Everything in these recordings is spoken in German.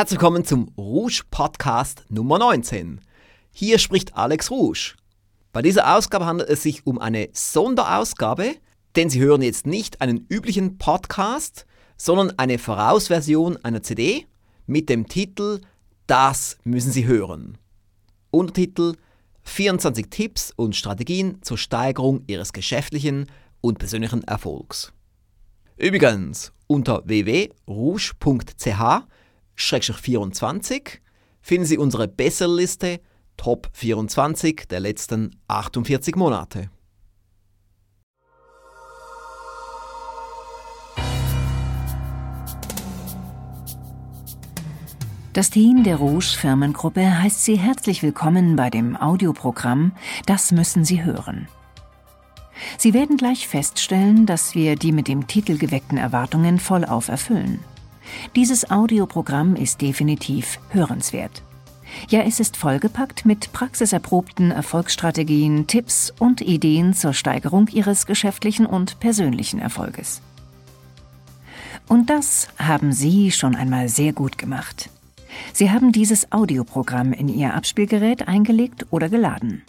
Herzlich willkommen zum Rouge Podcast Nummer 19. Hier spricht Alex Rouge. Bei dieser Ausgabe handelt es sich um eine Sonderausgabe, denn Sie hören jetzt nicht einen üblichen Podcast, sondern eine Vorausversion einer CD mit dem Titel Das müssen Sie hören. Untertitel 24 Tipps und Strategien zur Steigerung Ihres geschäftlichen und persönlichen Erfolgs. Übrigens, unter www.rouge.ch-24 finden Sie unsere Besserliste Top 24 der letzten 48 Monate. Das Team der Rouge Firmengruppe heißt Sie herzlich willkommen bei dem Audioprogramm Das müssen Sie hören. Sie werden gleich feststellen, dass wir die mit dem Titel geweckten Erwartungen vollauf erfüllen. Dieses Audioprogramm ist definitiv hörenswert. Ja, es ist vollgepackt mit praxiserprobten Erfolgsstrategien, Tipps und Ideen zur Steigerung Ihres geschäftlichen und persönlichen Erfolges. Und das haben Sie schon einmal sehr gut gemacht. Sie haben dieses Audioprogramm in Ihr Abspielgerät eingelegt oder geladen.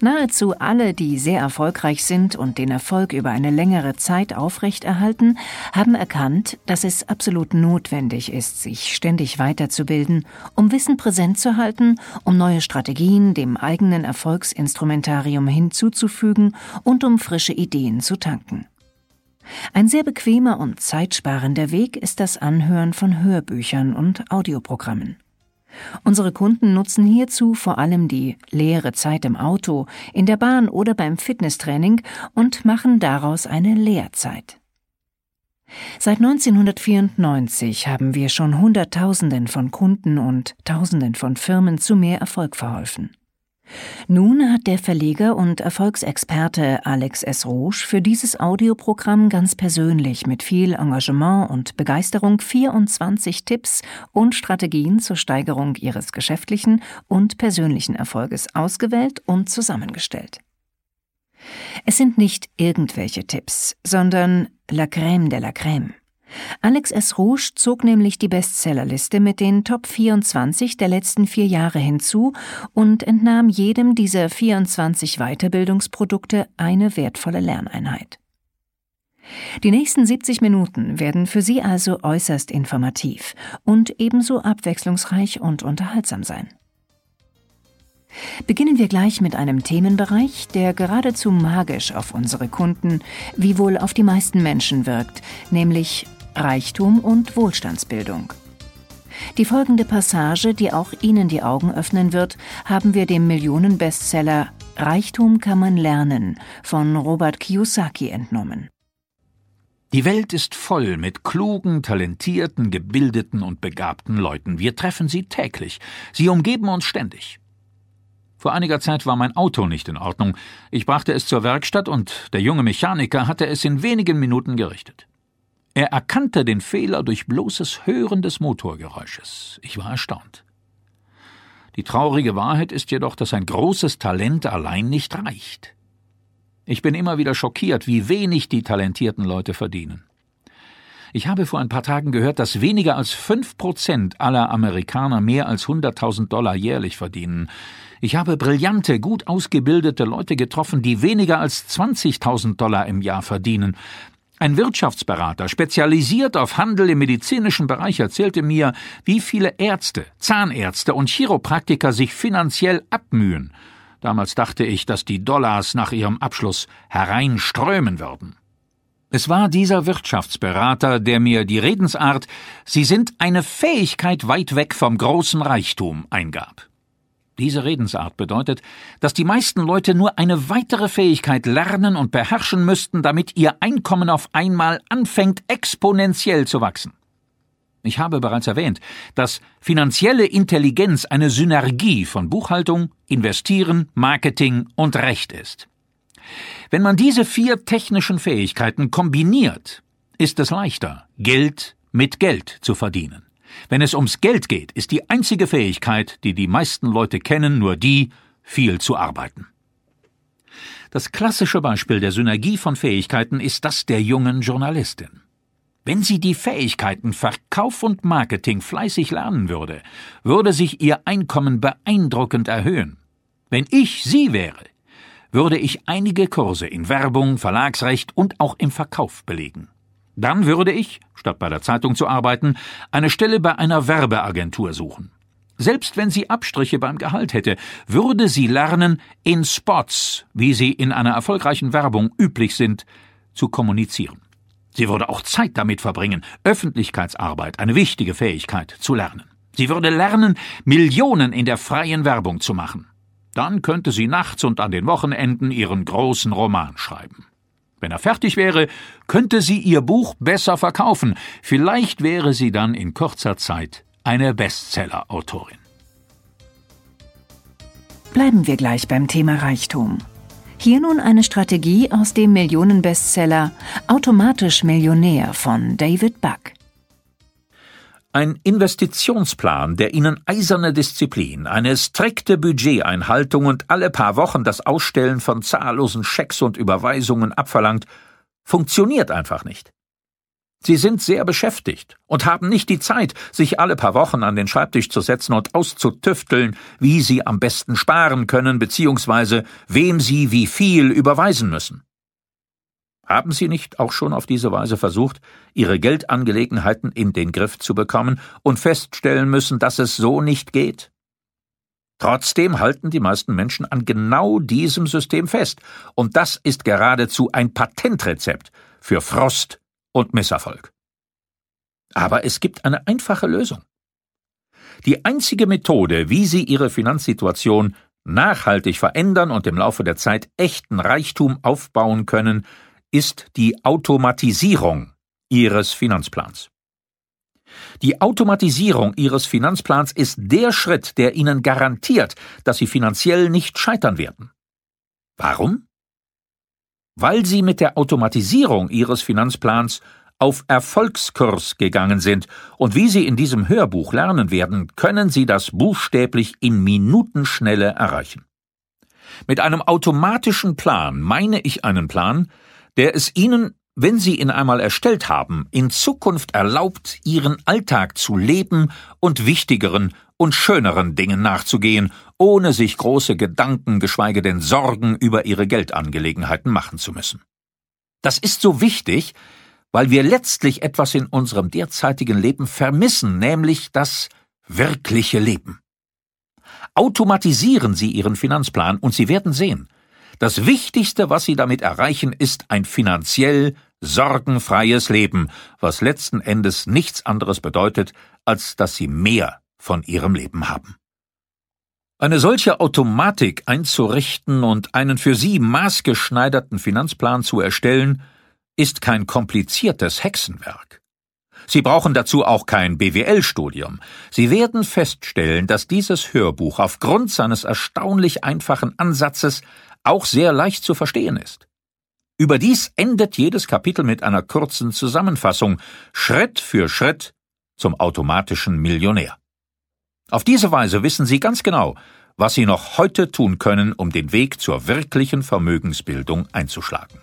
Nahezu alle, die sehr erfolgreich sind und den Erfolg über eine längere Zeit aufrechterhalten, haben erkannt, dass es absolut notwendig ist, sich ständig weiterzubilden, um Wissen präsent zu halten, um neue Strategien dem eigenen Erfolgsinstrumentarium hinzuzufügen und um frische Ideen zu tanken. Ein sehr bequemer und zeitsparender Weg ist das Anhören von Hörbüchern und Audioprogrammen. Unsere Kunden nutzen hierzu vor allem die leere Zeit im Auto, in der Bahn oder beim Fitnesstraining und machen daraus eine Lehrzeit. Seit 1994 haben wir schon Hunderttausenden von Kunden und Tausenden von Firmen zu mehr Erfolg verholfen. Nun hat der Verleger und Erfolgsexperte Alex S. Rouge für dieses Audioprogramm ganz persönlich mit viel Engagement und Begeisterung 24 Tipps und Strategien zur Steigerung ihres geschäftlichen und persönlichen Erfolges ausgewählt und zusammengestellt. Es sind nicht irgendwelche Tipps, sondern la crème de la crème. Alex S. Rouge zog nämlich die Bestsellerliste mit den Top 24 der letzten vier Jahre hinzu und entnahm jedem dieser 24 Weiterbildungsprodukte eine wertvolle Lerneinheit. Die nächsten 70 Minuten werden für Sie also äußerst informativ und ebenso abwechslungsreich und unterhaltsam sein. Beginnen wir gleich mit einem Themenbereich, der geradezu magisch auf unsere Kunden, wie wohl auf die meisten Menschen wirkt, nämlich Reichtum und Wohlstandsbildung. Die folgende Passage, die auch Ihnen die Augen öffnen wird, haben wir dem Millionenbestseller Reichtum kann man lernen von Robert Kiyosaki entnommen. Die Welt ist voll mit klugen, talentierten, gebildeten und begabten Leuten. Wir treffen sie täglich. Sie umgeben uns ständig. Vor einiger Zeit war mein Auto nicht in Ordnung. Ich brachte es zur Werkstatt und der junge Mechaniker hatte es in wenigen Minuten gerichtet. Er erkannte den Fehler durch bloßes Hören des Motorgeräusches. Ich war erstaunt. Die traurige Wahrheit ist jedoch, dass ein großes Talent allein nicht reicht. Ich bin immer wieder schockiert, wie wenig die talentierten Leute verdienen. Ich habe vor ein paar Tagen gehört, dass weniger als fünf Prozent aller Amerikaner mehr als 100.000 Dollar jährlich verdienen. Ich habe brillante, gut ausgebildete Leute getroffen, die weniger als 20.000 Dollar im Jahr verdienen. Ein Wirtschaftsberater, spezialisiert auf Handel im medizinischen Bereich, erzählte mir, wie viele Ärzte, Zahnärzte und Chiropraktiker sich finanziell abmühen. Damals dachte ich, dass die Dollars nach ihrem Abschluss hereinströmen würden. Es war dieser Wirtschaftsberater, der mir die Redensart Sie sind eine Fähigkeit weit weg vom großen Reichtum eingab. Diese Redensart bedeutet, dass die meisten Leute nur eine weitere Fähigkeit lernen und beherrschen müssten, damit ihr Einkommen auf einmal anfängt exponentiell zu wachsen. Ich habe bereits erwähnt, dass finanzielle Intelligenz eine Synergie von Buchhaltung, Investieren, Marketing und Recht ist. Wenn man diese vier technischen Fähigkeiten kombiniert, ist es leichter, Geld mit Geld zu verdienen. Wenn es ums Geld geht, ist die einzige Fähigkeit, die die meisten Leute kennen, nur die, viel zu arbeiten. Das klassische Beispiel der Synergie von Fähigkeiten ist das der jungen Journalistin. Wenn sie die Fähigkeiten Verkauf und Marketing fleißig lernen würde, würde sich ihr Einkommen beeindruckend erhöhen. Wenn ich sie wäre, würde ich einige Kurse in Werbung, Verlagsrecht und auch im Verkauf belegen. Dann würde ich, statt bei der Zeitung zu arbeiten, eine Stelle bei einer Werbeagentur suchen. Selbst wenn sie Abstriche beim Gehalt hätte, würde sie lernen, in Spots, wie sie in einer erfolgreichen Werbung üblich sind, zu kommunizieren. Sie würde auch Zeit damit verbringen, Öffentlichkeitsarbeit, eine wichtige Fähigkeit, zu lernen. Sie würde lernen, Millionen in der freien Werbung zu machen. Dann könnte sie nachts und an den Wochenenden ihren großen Roman schreiben. Wenn er fertig wäre, könnte sie ihr Buch besser verkaufen. Vielleicht wäre sie dann in kurzer Zeit eine Bestseller-Autorin. Bleiben wir gleich beim Thema Reichtum. Hier nun eine Strategie aus dem Millionenbestseller Automatisch Millionär von David Buck. Ein Investitionsplan, der Ihnen eiserne Disziplin, eine strikte Budgeteinhaltung und alle paar Wochen das Ausstellen von zahllosen Schecks und Überweisungen abverlangt, funktioniert einfach nicht. Sie sind sehr beschäftigt und haben nicht die Zeit, sich alle paar Wochen an den Schreibtisch zu setzen und auszutüfteln, wie sie am besten sparen können bzw. wem sie wie viel überweisen müssen. Haben Sie nicht auch schon auf diese Weise versucht, Ihre Geldangelegenheiten in den Griff zu bekommen und feststellen müssen, dass es so nicht geht? Trotzdem halten die meisten Menschen an genau diesem System fest, und das ist geradezu ein Patentrezept für Frost und Misserfolg. Aber es gibt eine einfache Lösung. Die einzige Methode, wie Sie Ihre Finanzsituation nachhaltig verändern und im Laufe der Zeit echten Reichtum aufbauen können, ist die Automatisierung Ihres Finanzplans. Die Automatisierung Ihres Finanzplans ist der Schritt, der Ihnen garantiert, dass Sie finanziell nicht scheitern werden. Warum? weil sie mit der Automatisierung ihres Finanzplans auf Erfolgskurs gegangen sind, und wie Sie in diesem Hörbuch lernen werden, können Sie das buchstäblich in Minutenschnelle erreichen. Mit einem automatischen Plan meine ich einen Plan, der es Ihnen, wenn Sie ihn einmal erstellt haben, in Zukunft erlaubt, Ihren Alltag zu leben und wichtigeren und schöneren Dingen nachzugehen, ohne sich große Gedanken, geschweige denn Sorgen über ihre Geldangelegenheiten machen zu müssen. Das ist so wichtig, weil wir letztlich etwas in unserem derzeitigen Leben vermissen, nämlich das wirkliche Leben. Automatisieren Sie Ihren Finanzplan und Sie werden sehen, das Wichtigste, was Sie damit erreichen, ist ein finanziell sorgenfreies Leben, was letzten Endes nichts anderes bedeutet, als dass Sie mehr von ihrem Leben haben. Eine solche Automatik einzurichten und einen für sie maßgeschneiderten Finanzplan zu erstellen, ist kein kompliziertes Hexenwerk. Sie brauchen dazu auch kein BWL-Studium. Sie werden feststellen, dass dieses Hörbuch aufgrund seines erstaunlich einfachen Ansatzes auch sehr leicht zu verstehen ist. Überdies endet jedes Kapitel mit einer kurzen Zusammenfassung, Schritt für Schritt zum automatischen Millionär. Auf diese Weise wissen Sie ganz genau, was Sie noch heute tun können, um den Weg zur wirklichen Vermögensbildung einzuschlagen.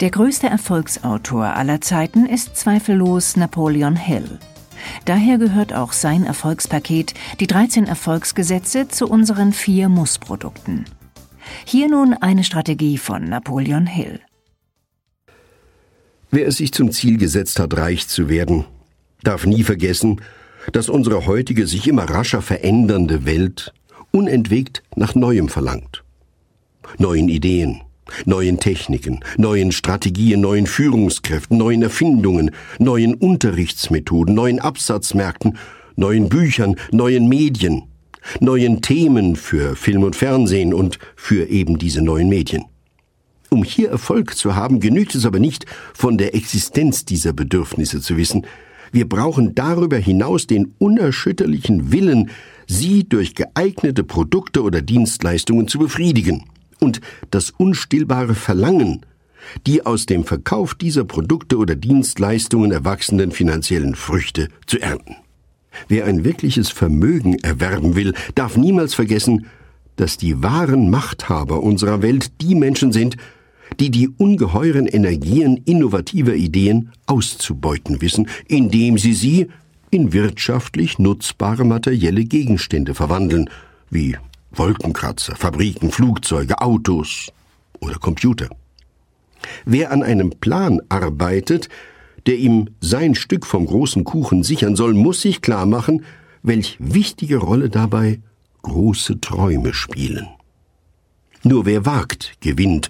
Der größte Erfolgsautor aller Zeiten ist zweifellos Napoleon Hill. Daher gehört auch sein Erfolgspaket, die 13 Erfolgsgesetze, zu unseren vier Mussprodukten. Hier nun eine Strategie von Napoleon Hill. Wer es sich zum Ziel gesetzt hat, reich zu werden, darf nie vergessen, dass unsere heutige sich immer rascher verändernde Welt unentwegt nach Neuem verlangt. Neuen Ideen, neuen Techniken, neuen Strategien, neuen Führungskräften, neuen Erfindungen, neuen Unterrichtsmethoden, neuen Absatzmärkten, neuen Büchern, neuen Medien, neuen Themen für Film und Fernsehen und für eben diese neuen Medien. Um hier Erfolg zu haben, genügt es aber nicht, von der Existenz dieser Bedürfnisse zu wissen, wir brauchen darüber hinaus den unerschütterlichen Willen, sie durch geeignete Produkte oder Dienstleistungen zu befriedigen und das unstillbare Verlangen, die aus dem Verkauf dieser Produkte oder Dienstleistungen erwachsenen finanziellen Früchte zu ernten. Wer ein wirkliches Vermögen erwerben will, darf niemals vergessen, dass die wahren Machthaber unserer Welt die Menschen sind, die die ungeheuren Energien innovativer Ideen auszubeuten wissen, indem sie sie in wirtschaftlich nutzbare materielle Gegenstände verwandeln, wie Wolkenkratzer, Fabriken, Flugzeuge, Autos oder Computer. Wer an einem Plan arbeitet, der ihm sein Stück vom großen Kuchen sichern soll, muss sich klar machen, welch wichtige Rolle dabei große Träume spielen. Nur wer wagt, gewinnt,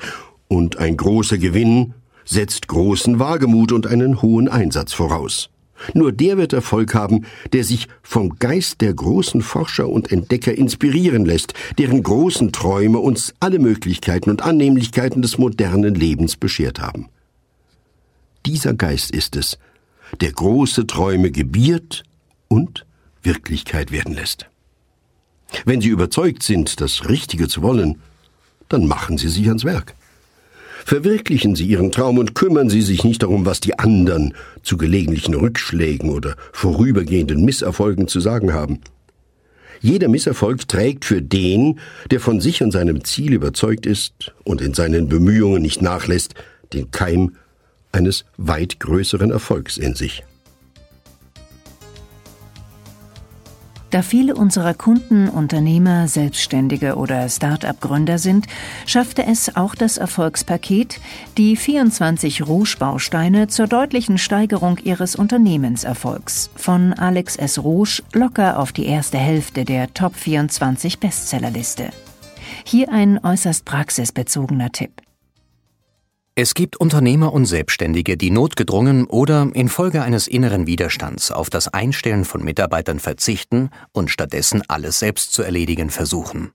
und ein großer Gewinn setzt großen Wagemut und einen hohen Einsatz voraus. Nur der wird Erfolg haben, der sich vom Geist der großen Forscher und Entdecker inspirieren lässt, deren großen Träume uns alle Möglichkeiten und Annehmlichkeiten des modernen Lebens beschert haben. Dieser Geist ist es, der große Träume gebiert und Wirklichkeit werden lässt. Wenn Sie überzeugt sind, das Richtige zu wollen, dann machen Sie sich ans Werk. Verwirklichen Sie Ihren Traum und kümmern Sie sich nicht darum, was die anderen zu gelegentlichen Rückschlägen oder vorübergehenden Misserfolgen zu sagen haben. Jeder Misserfolg trägt für den, der von sich und seinem Ziel überzeugt ist und in seinen Bemühungen nicht nachlässt, den Keim eines weit größeren Erfolgs in sich. Da viele unserer Kunden Unternehmer, Selbstständige oder Start-up-Gründer sind, schaffte es auch das Erfolgspaket, die 24 Rouge-Bausteine zur deutlichen Steigerung ihres Unternehmenserfolgs von Alex S. Rouge locker auf die erste Hälfte der Top 24 Bestsellerliste. Hier ein äußerst praxisbezogener Tipp. Es gibt Unternehmer und Selbstständige, die notgedrungen oder infolge eines inneren Widerstands auf das Einstellen von Mitarbeitern verzichten und stattdessen alles selbst zu erledigen versuchen.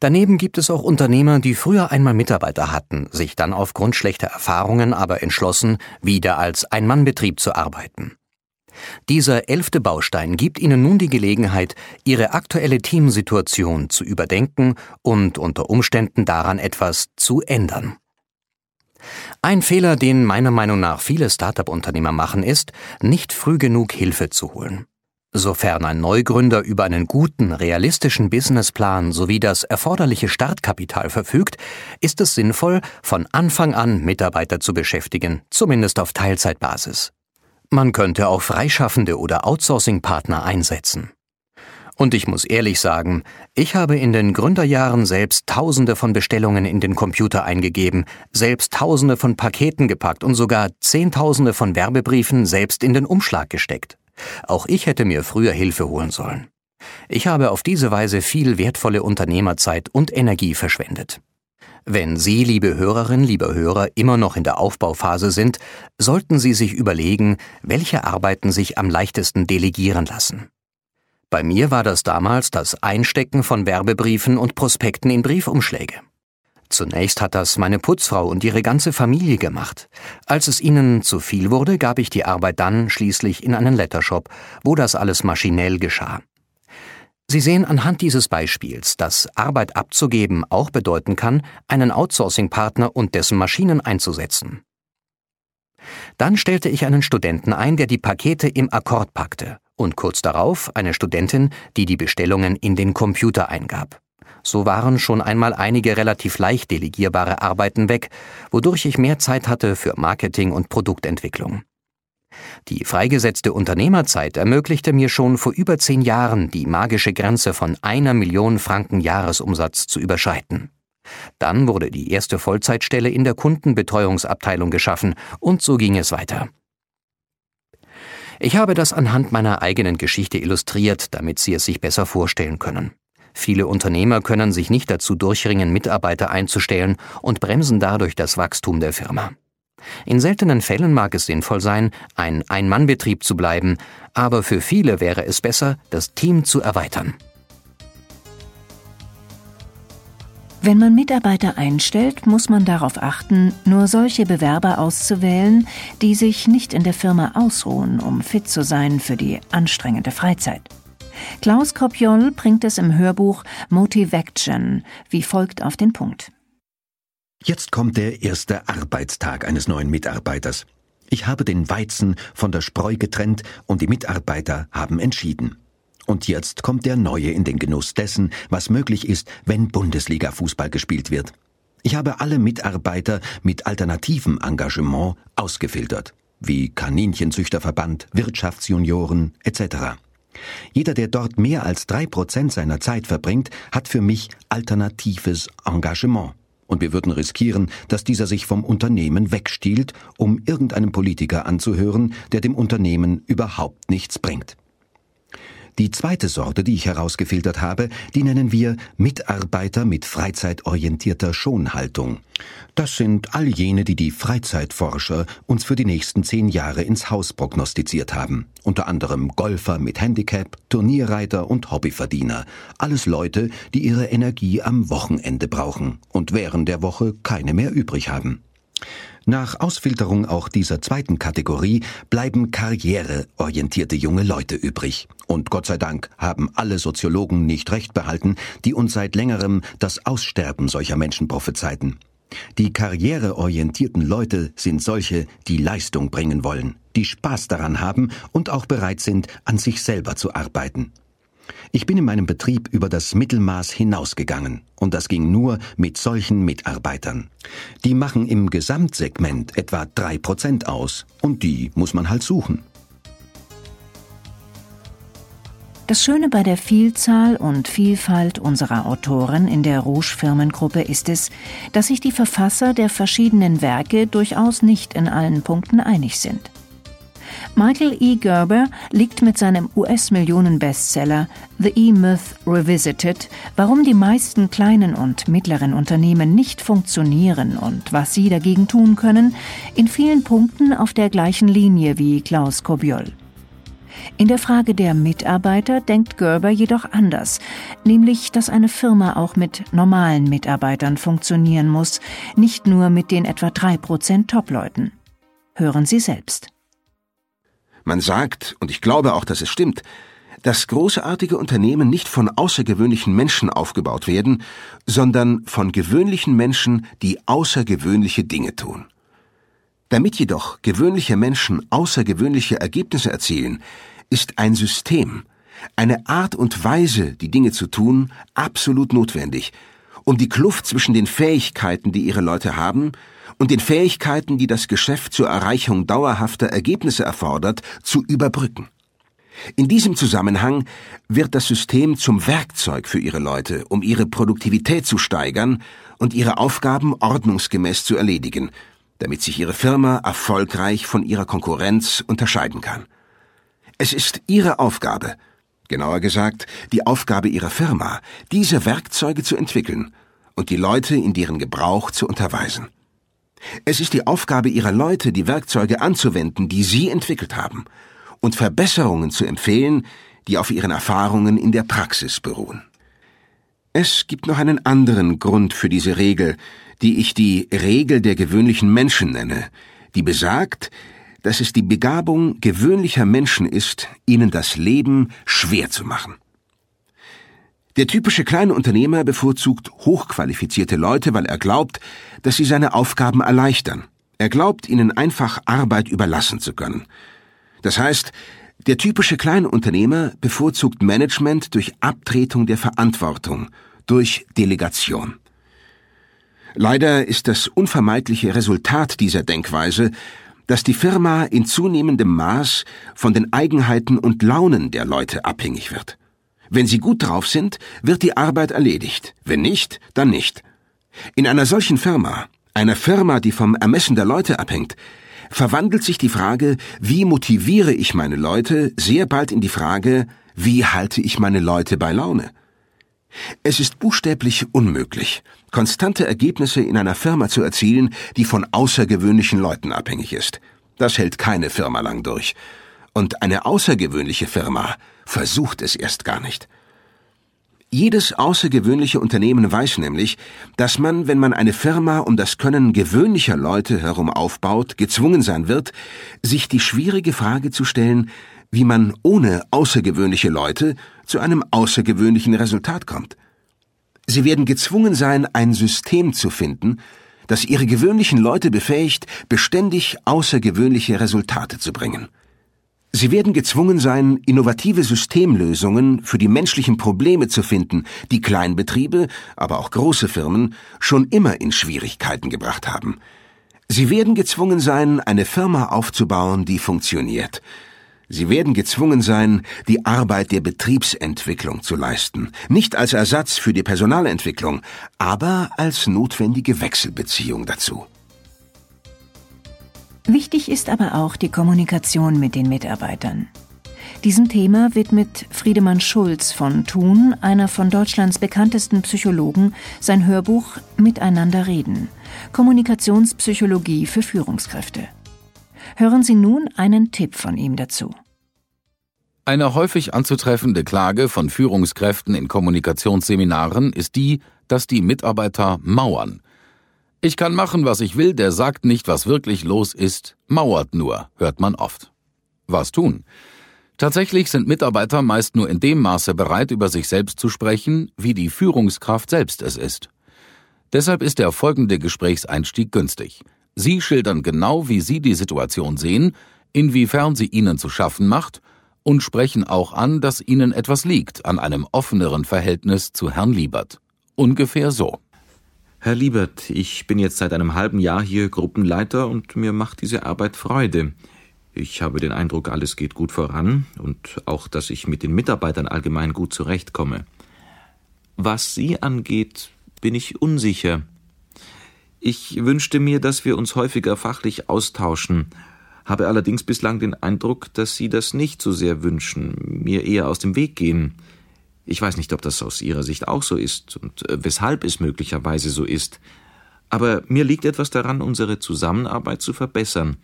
Daneben gibt es auch Unternehmer, die früher einmal Mitarbeiter hatten, sich dann aufgrund schlechter Erfahrungen aber entschlossen, wieder als Ein-Mann-Betrieb zu arbeiten. Dieser elfte Baustein gibt Ihnen nun die Gelegenheit, Ihre aktuelle Teamsituation zu überdenken und unter Umständen daran etwas zu ändern. Ein Fehler, den meiner Meinung nach viele Start-up-Unternehmer machen, ist, nicht früh genug Hilfe zu holen. Sofern ein Neugründer über einen guten, realistischen Businessplan sowie das erforderliche Startkapital verfügt, ist es sinnvoll, von Anfang an Mitarbeiter zu beschäftigen, zumindest auf Teilzeitbasis. Man könnte auch Freischaffende oder Outsourcing-Partner einsetzen. Und ich muss ehrlich sagen, ich habe in den Gründerjahren selbst Tausende von Bestellungen in den Computer eingegeben, selbst Tausende von Paketen gepackt und sogar Zehntausende von Werbebriefen selbst in den Umschlag gesteckt. Auch ich hätte mir früher Hilfe holen sollen. Ich habe auf diese Weise viel wertvolle Unternehmerzeit und Energie verschwendet. Wenn Sie, liebe Hörerinnen, liebe Hörer, immer noch in der Aufbauphase sind, sollten Sie sich überlegen, welche Arbeiten sich am leichtesten delegieren lassen. Bei mir war das damals das Einstecken von Werbebriefen und Prospekten in Briefumschläge. Zunächst hat das meine Putzfrau und ihre ganze Familie gemacht. Als es ihnen zu viel wurde, gab ich die Arbeit dann schließlich in einen Lettershop, wo das alles maschinell geschah. Sie sehen anhand dieses Beispiels, dass Arbeit abzugeben auch bedeuten kann, einen Outsourcing-Partner und dessen Maschinen einzusetzen. Dann stellte ich einen Studenten ein, der die Pakete im Akkord packte und kurz darauf eine Studentin, die die Bestellungen in den Computer eingab. So waren schon einmal einige relativ leicht delegierbare Arbeiten weg, wodurch ich mehr Zeit hatte für Marketing und Produktentwicklung. Die freigesetzte Unternehmerzeit ermöglichte mir schon vor über zehn Jahren die magische Grenze von einer Million Franken Jahresumsatz zu überschreiten. Dann wurde die erste Vollzeitstelle in der Kundenbetreuungsabteilung geschaffen und so ging es weiter. Ich habe das anhand meiner eigenen Geschichte illustriert, damit Sie es sich besser vorstellen können. Viele Unternehmer können sich nicht dazu durchringen, Mitarbeiter einzustellen und bremsen dadurch das Wachstum der Firma. In seltenen Fällen mag es sinnvoll sein, ein Ein-Mann-Betrieb zu bleiben, aber für viele wäre es besser, das Team zu erweitern. Wenn man Mitarbeiter einstellt, muss man darauf achten, nur solche Bewerber auszuwählen, die sich nicht in der Firma ausruhen, um fit zu sein für die anstrengende Freizeit. Klaus Kopjol bringt es im Hörbuch Motivaction wie folgt auf den Punkt. Jetzt kommt der erste Arbeitstag eines neuen Mitarbeiters. Ich habe den Weizen von der Spreu getrennt und die Mitarbeiter haben entschieden. Und jetzt kommt der Neue in den Genuss dessen, was möglich ist, wenn Bundesliga-Fußball gespielt wird. Ich habe alle Mitarbeiter mit alternativem Engagement ausgefiltert, wie Kaninchenzüchterverband, Wirtschaftsjunioren etc. Jeder, der dort mehr als drei Prozent seiner Zeit verbringt, hat für mich alternatives Engagement. Und wir würden riskieren, dass dieser sich vom Unternehmen wegstiehlt, um irgendeinem Politiker anzuhören, der dem Unternehmen überhaupt nichts bringt. Die zweite Sorte, die ich herausgefiltert habe, die nennen wir Mitarbeiter mit freizeitorientierter Schonhaltung. Das sind all jene, die die Freizeitforscher uns für die nächsten zehn Jahre ins Haus prognostiziert haben. Unter anderem Golfer mit Handicap, Turnierreiter und Hobbyverdiener. Alles Leute, die ihre Energie am Wochenende brauchen und während der Woche keine mehr übrig haben. Nach Ausfilterung auch dieser zweiten Kategorie bleiben karriereorientierte junge Leute übrig. Und Gott sei Dank haben alle Soziologen nicht recht behalten, die uns seit längerem das Aussterben solcher Menschen prophezeiten. Die karriereorientierten Leute sind solche, die Leistung bringen wollen, die Spaß daran haben und auch bereit sind, an sich selber zu arbeiten. Ich bin in meinem Betrieb über das Mittelmaß hinausgegangen, und das ging nur mit solchen Mitarbeitern. Die machen im Gesamtsegment etwa drei Prozent aus, und die muss man halt suchen. Das Schöne bei der Vielzahl und Vielfalt unserer Autoren in der Rouge Firmengruppe ist es, dass sich die Verfasser der verschiedenen Werke durchaus nicht in allen Punkten einig sind. Michael E. Gerber liegt mit seinem US-Millionen-Bestseller The E-Myth Revisited, warum die meisten kleinen und mittleren Unternehmen nicht funktionieren und was sie dagegen tun können, in vielen Punkten auf der gleichen Linie wie Klaus Kobiol. In der Frage der Mitarbeiter denkt Gerber jedoch anders, nämlich, dass eine Firma auch mit normalen Mitarbeitern funktionieren muss, nicht nur mit den etwa drei Prozent Topleuten. Hören Sie selbst. Man sagt, und ich glaube auch, dass es stimmt, dass großartige Unternehmen nicht von außergewöhnlichen Menschen aufgebaut werden, sondern von gewöhnlichen Menschen, die außergewöhnliche Dinge tun. Damit jedoch gewöhnliche Menschen außergewöhnliche Ergebnisse erzielen, ist ein System, eine Art und Weise, die Dinge zu tun, absolut notwendig, um die Kluft zwischen den Fähigkeiten, die ihre Leute haben, und den Fähigkeiten, die das Geschäft zur Erreichung dauerhafter Ergebnisse erfordert, zu überbrücken. In diesem Zusammenhang wird das System zum Werkzeug für ihre Leute, um ihre Produktivität zu steigern und ihre Aufgaben ordnungsgemäß zu erledigen, damit sich ihre Firma erfolgreich von ihrer Konkurrenz unterscheiden kann. Es ist ihre Aufgabe, genauer gesagt die Aufgabe ihrer Firma, diese Werkzeuge zu entwickeln und die Leute in deren Gebrauch zu unterweisen. Es ist die Aufgabe ihrer Leute, die Werkzeuge anzuwenden, die sie entwickelt haben, und Verbesserungen zu empfehlen, die auf ihren Erfahrungen in der Praxis beruhen. Es gibt noch einen anderen Grund für diese Regel, die ich die Regel der gewöhnlichen Menschen nenne, die besagt, dass es die Begabung gewöhnlicher Menschen ist, ihnen das Leben schwer zu machen. Der typische kleine Unternehmer bevorzugt hochqualifizierte Leute, weil er glaubt, dass sie seine Aufgaben erleichtern. Er glaubt, ihnen einfach Arbeit überlassen zu können. Das heißt, der typische kleine Unternehmer bevorzugt Management durch Abtretung der Verantwortung, durch Delegation. Leider ist das unvermeidliche Resultat dieser Denkweise, dass die Firma in zunehmendem Maß von den Eigenheiten und Launen der Leute abhängig wird. Wenn sie gut drauf sind, wird die Arbeit erledigt. Wenn nicht, dann nicht. In einer solchen Firma, einer Firma, die vom Ermessen der Leute abhängt, verwandelt sich die Frage, wie motiviere ich meine Leute, sehr bald in die Frage, wie halte ich meine Leute bei Laune? Es ist buchstäblich unmöglich, konstante Ergebnisse in einer Firma zu erzielen, die von außergewöhnlichen Leuten abhängig ist. Das hält keine Firma lang durch. Und eine außergewöhnliche Firma versucht es erst gar nicht. Jedes außergewöhnliche Unternehmen weiß nämlich, dass man, wenn man eine Firma um das Können gewöhnlicher Leute herum aufbaut, gezwungen sein wird, sich die schwierige Frage zu stellen, wie man ohne außergewöhnliche Leute zu einem außergewöhnlichen Resultat kommt. Sie werden gezwungen sein, ein System zu finden, das ihre gewöhnlichen Leute befähigt, beständig außergewöhnliche Resultate zu bringen. Sie werden gezwungen sein, innovative Systemlösungen für die menschlichen Probleme zu finden, die Kleinbetriebe, aber auch große Firmen schon immer in Schwierigkeiten gebracht haben. Sie werden gezwungen sein, eine Firma aufzubauen, die funktioniert. Sie werden gezwungen sein, die Arbeit der Betriebsentwicklung zu leisten, nicht als Ersatz für die Personalentwicklung, aber als notwendige Wechselbeziehung dazu. Wichtig ist aber auch die Kommunikation mit den Mitarbeitern. Diesem Thema widmet Friedemann Schulz von Thun, einer von Deutschlands bekanntesten Psychologen, sein Hörbuch Miteinander reden. Kommunikationspsychologie für Führungskräfte. Hören Sie nun einen Tipp von ihm dazu. Eine häufig anzutreffende Klage von Führungskräften in Kommunikationsseminaren ist die, dass die Mitarbeiter mauern. Ich kann machen, was ich will, der sagt nicht, was wirklich los ist, mauert nur, hört man oft. Was tun? Tatsächlich sind Mitarbeiter meist nur in dem Maße bereit, über sich selbst zu sprechen, wie die Führungskraft selbst es ist. Deshalb ist der folgende Gesprächseinstieg günstig. Sie schildern genau, wie Sie die Situation sehen, inwiefern sie Ihnen zu schaffen macht und sprechen auch an, dass Ihnen etwas liegt an einem offeneren Verhältnis zu Herrn Liebert. Ungefähr so. Herr Liebert, ich bin jetzt seit einem halben Jahr hier Gruppenleiter und mir macht diese Arbeit Freude. Ich habe den Eindruck, alles geht gut voran und auch, dass ich mit den Mitarbeitern allgemein gut zurechtkomme. Was Sie angeht, bin ich unsicher. Ich wünschte mir, dass wir uns häufiger fachlich austauschen, habe allerdings bislang den Eindruck, dass Sie das nicht so sehr wünschen, mir eher aus dem Weg gehen. Ich weiß nicht, ob das aus Ihrer Sicht auch so ist und äh, weshalb es möglicherweise so ist. Aber mir liegt etwas daran, unsere Zusammenarbeit zu verbessern.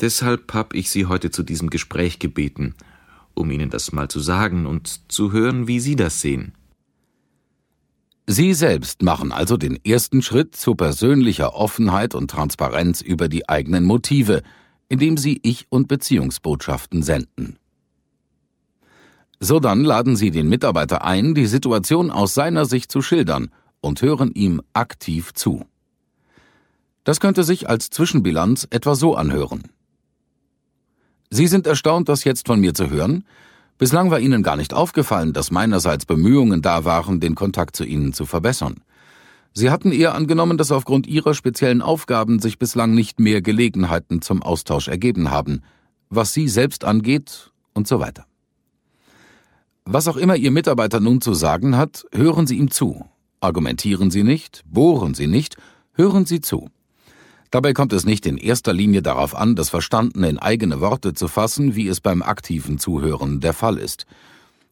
Deshalb habe ich Sie heute zu diesem Gespräch gebeten, um Ihnen das mal zu sagen und zu hören, wie Sie das sehen. Sie selbst machen also den ersten Schritt zu persönlicher Offenheit und Transparenz über die eigenen Motive, indem Sie Ich- und Beziehungsbotschaften senden. So dann laden Sie den Mitarbeiter ein, die Situation aus seiner Sicht zu schildern und hören ihm aktiv zu. Das könnte sich als Zwischenbilanz etwa so anhören. Sie sind erstaunt, das jetzt von mir zu hören? Bislang war Ihnen gar nicht aufgefallen, dass meinerseits Bemühungen da waren, den Kontakt zu Ihnen zu verbessern. Sie hatten eher angenommen, dass aufgrund Ihrer speziellen Aufgaben sich bislang nicht mehr Gelegenheiten zum Austausch ergeben haben, was Sie selbst angeht und so weiter. Was auch immer Ihr Mitarbeiter nun zu sagen hat, hören Sie ihm zu. Argumentieren Sie nicht, bohren Sie nicht, hören Sie zu. Dabei kommt es nicht in erster Linie darauf an, das Verstandene in eigene Worte zu fassen, wie es beim aktiven Zuhören der Fall ist.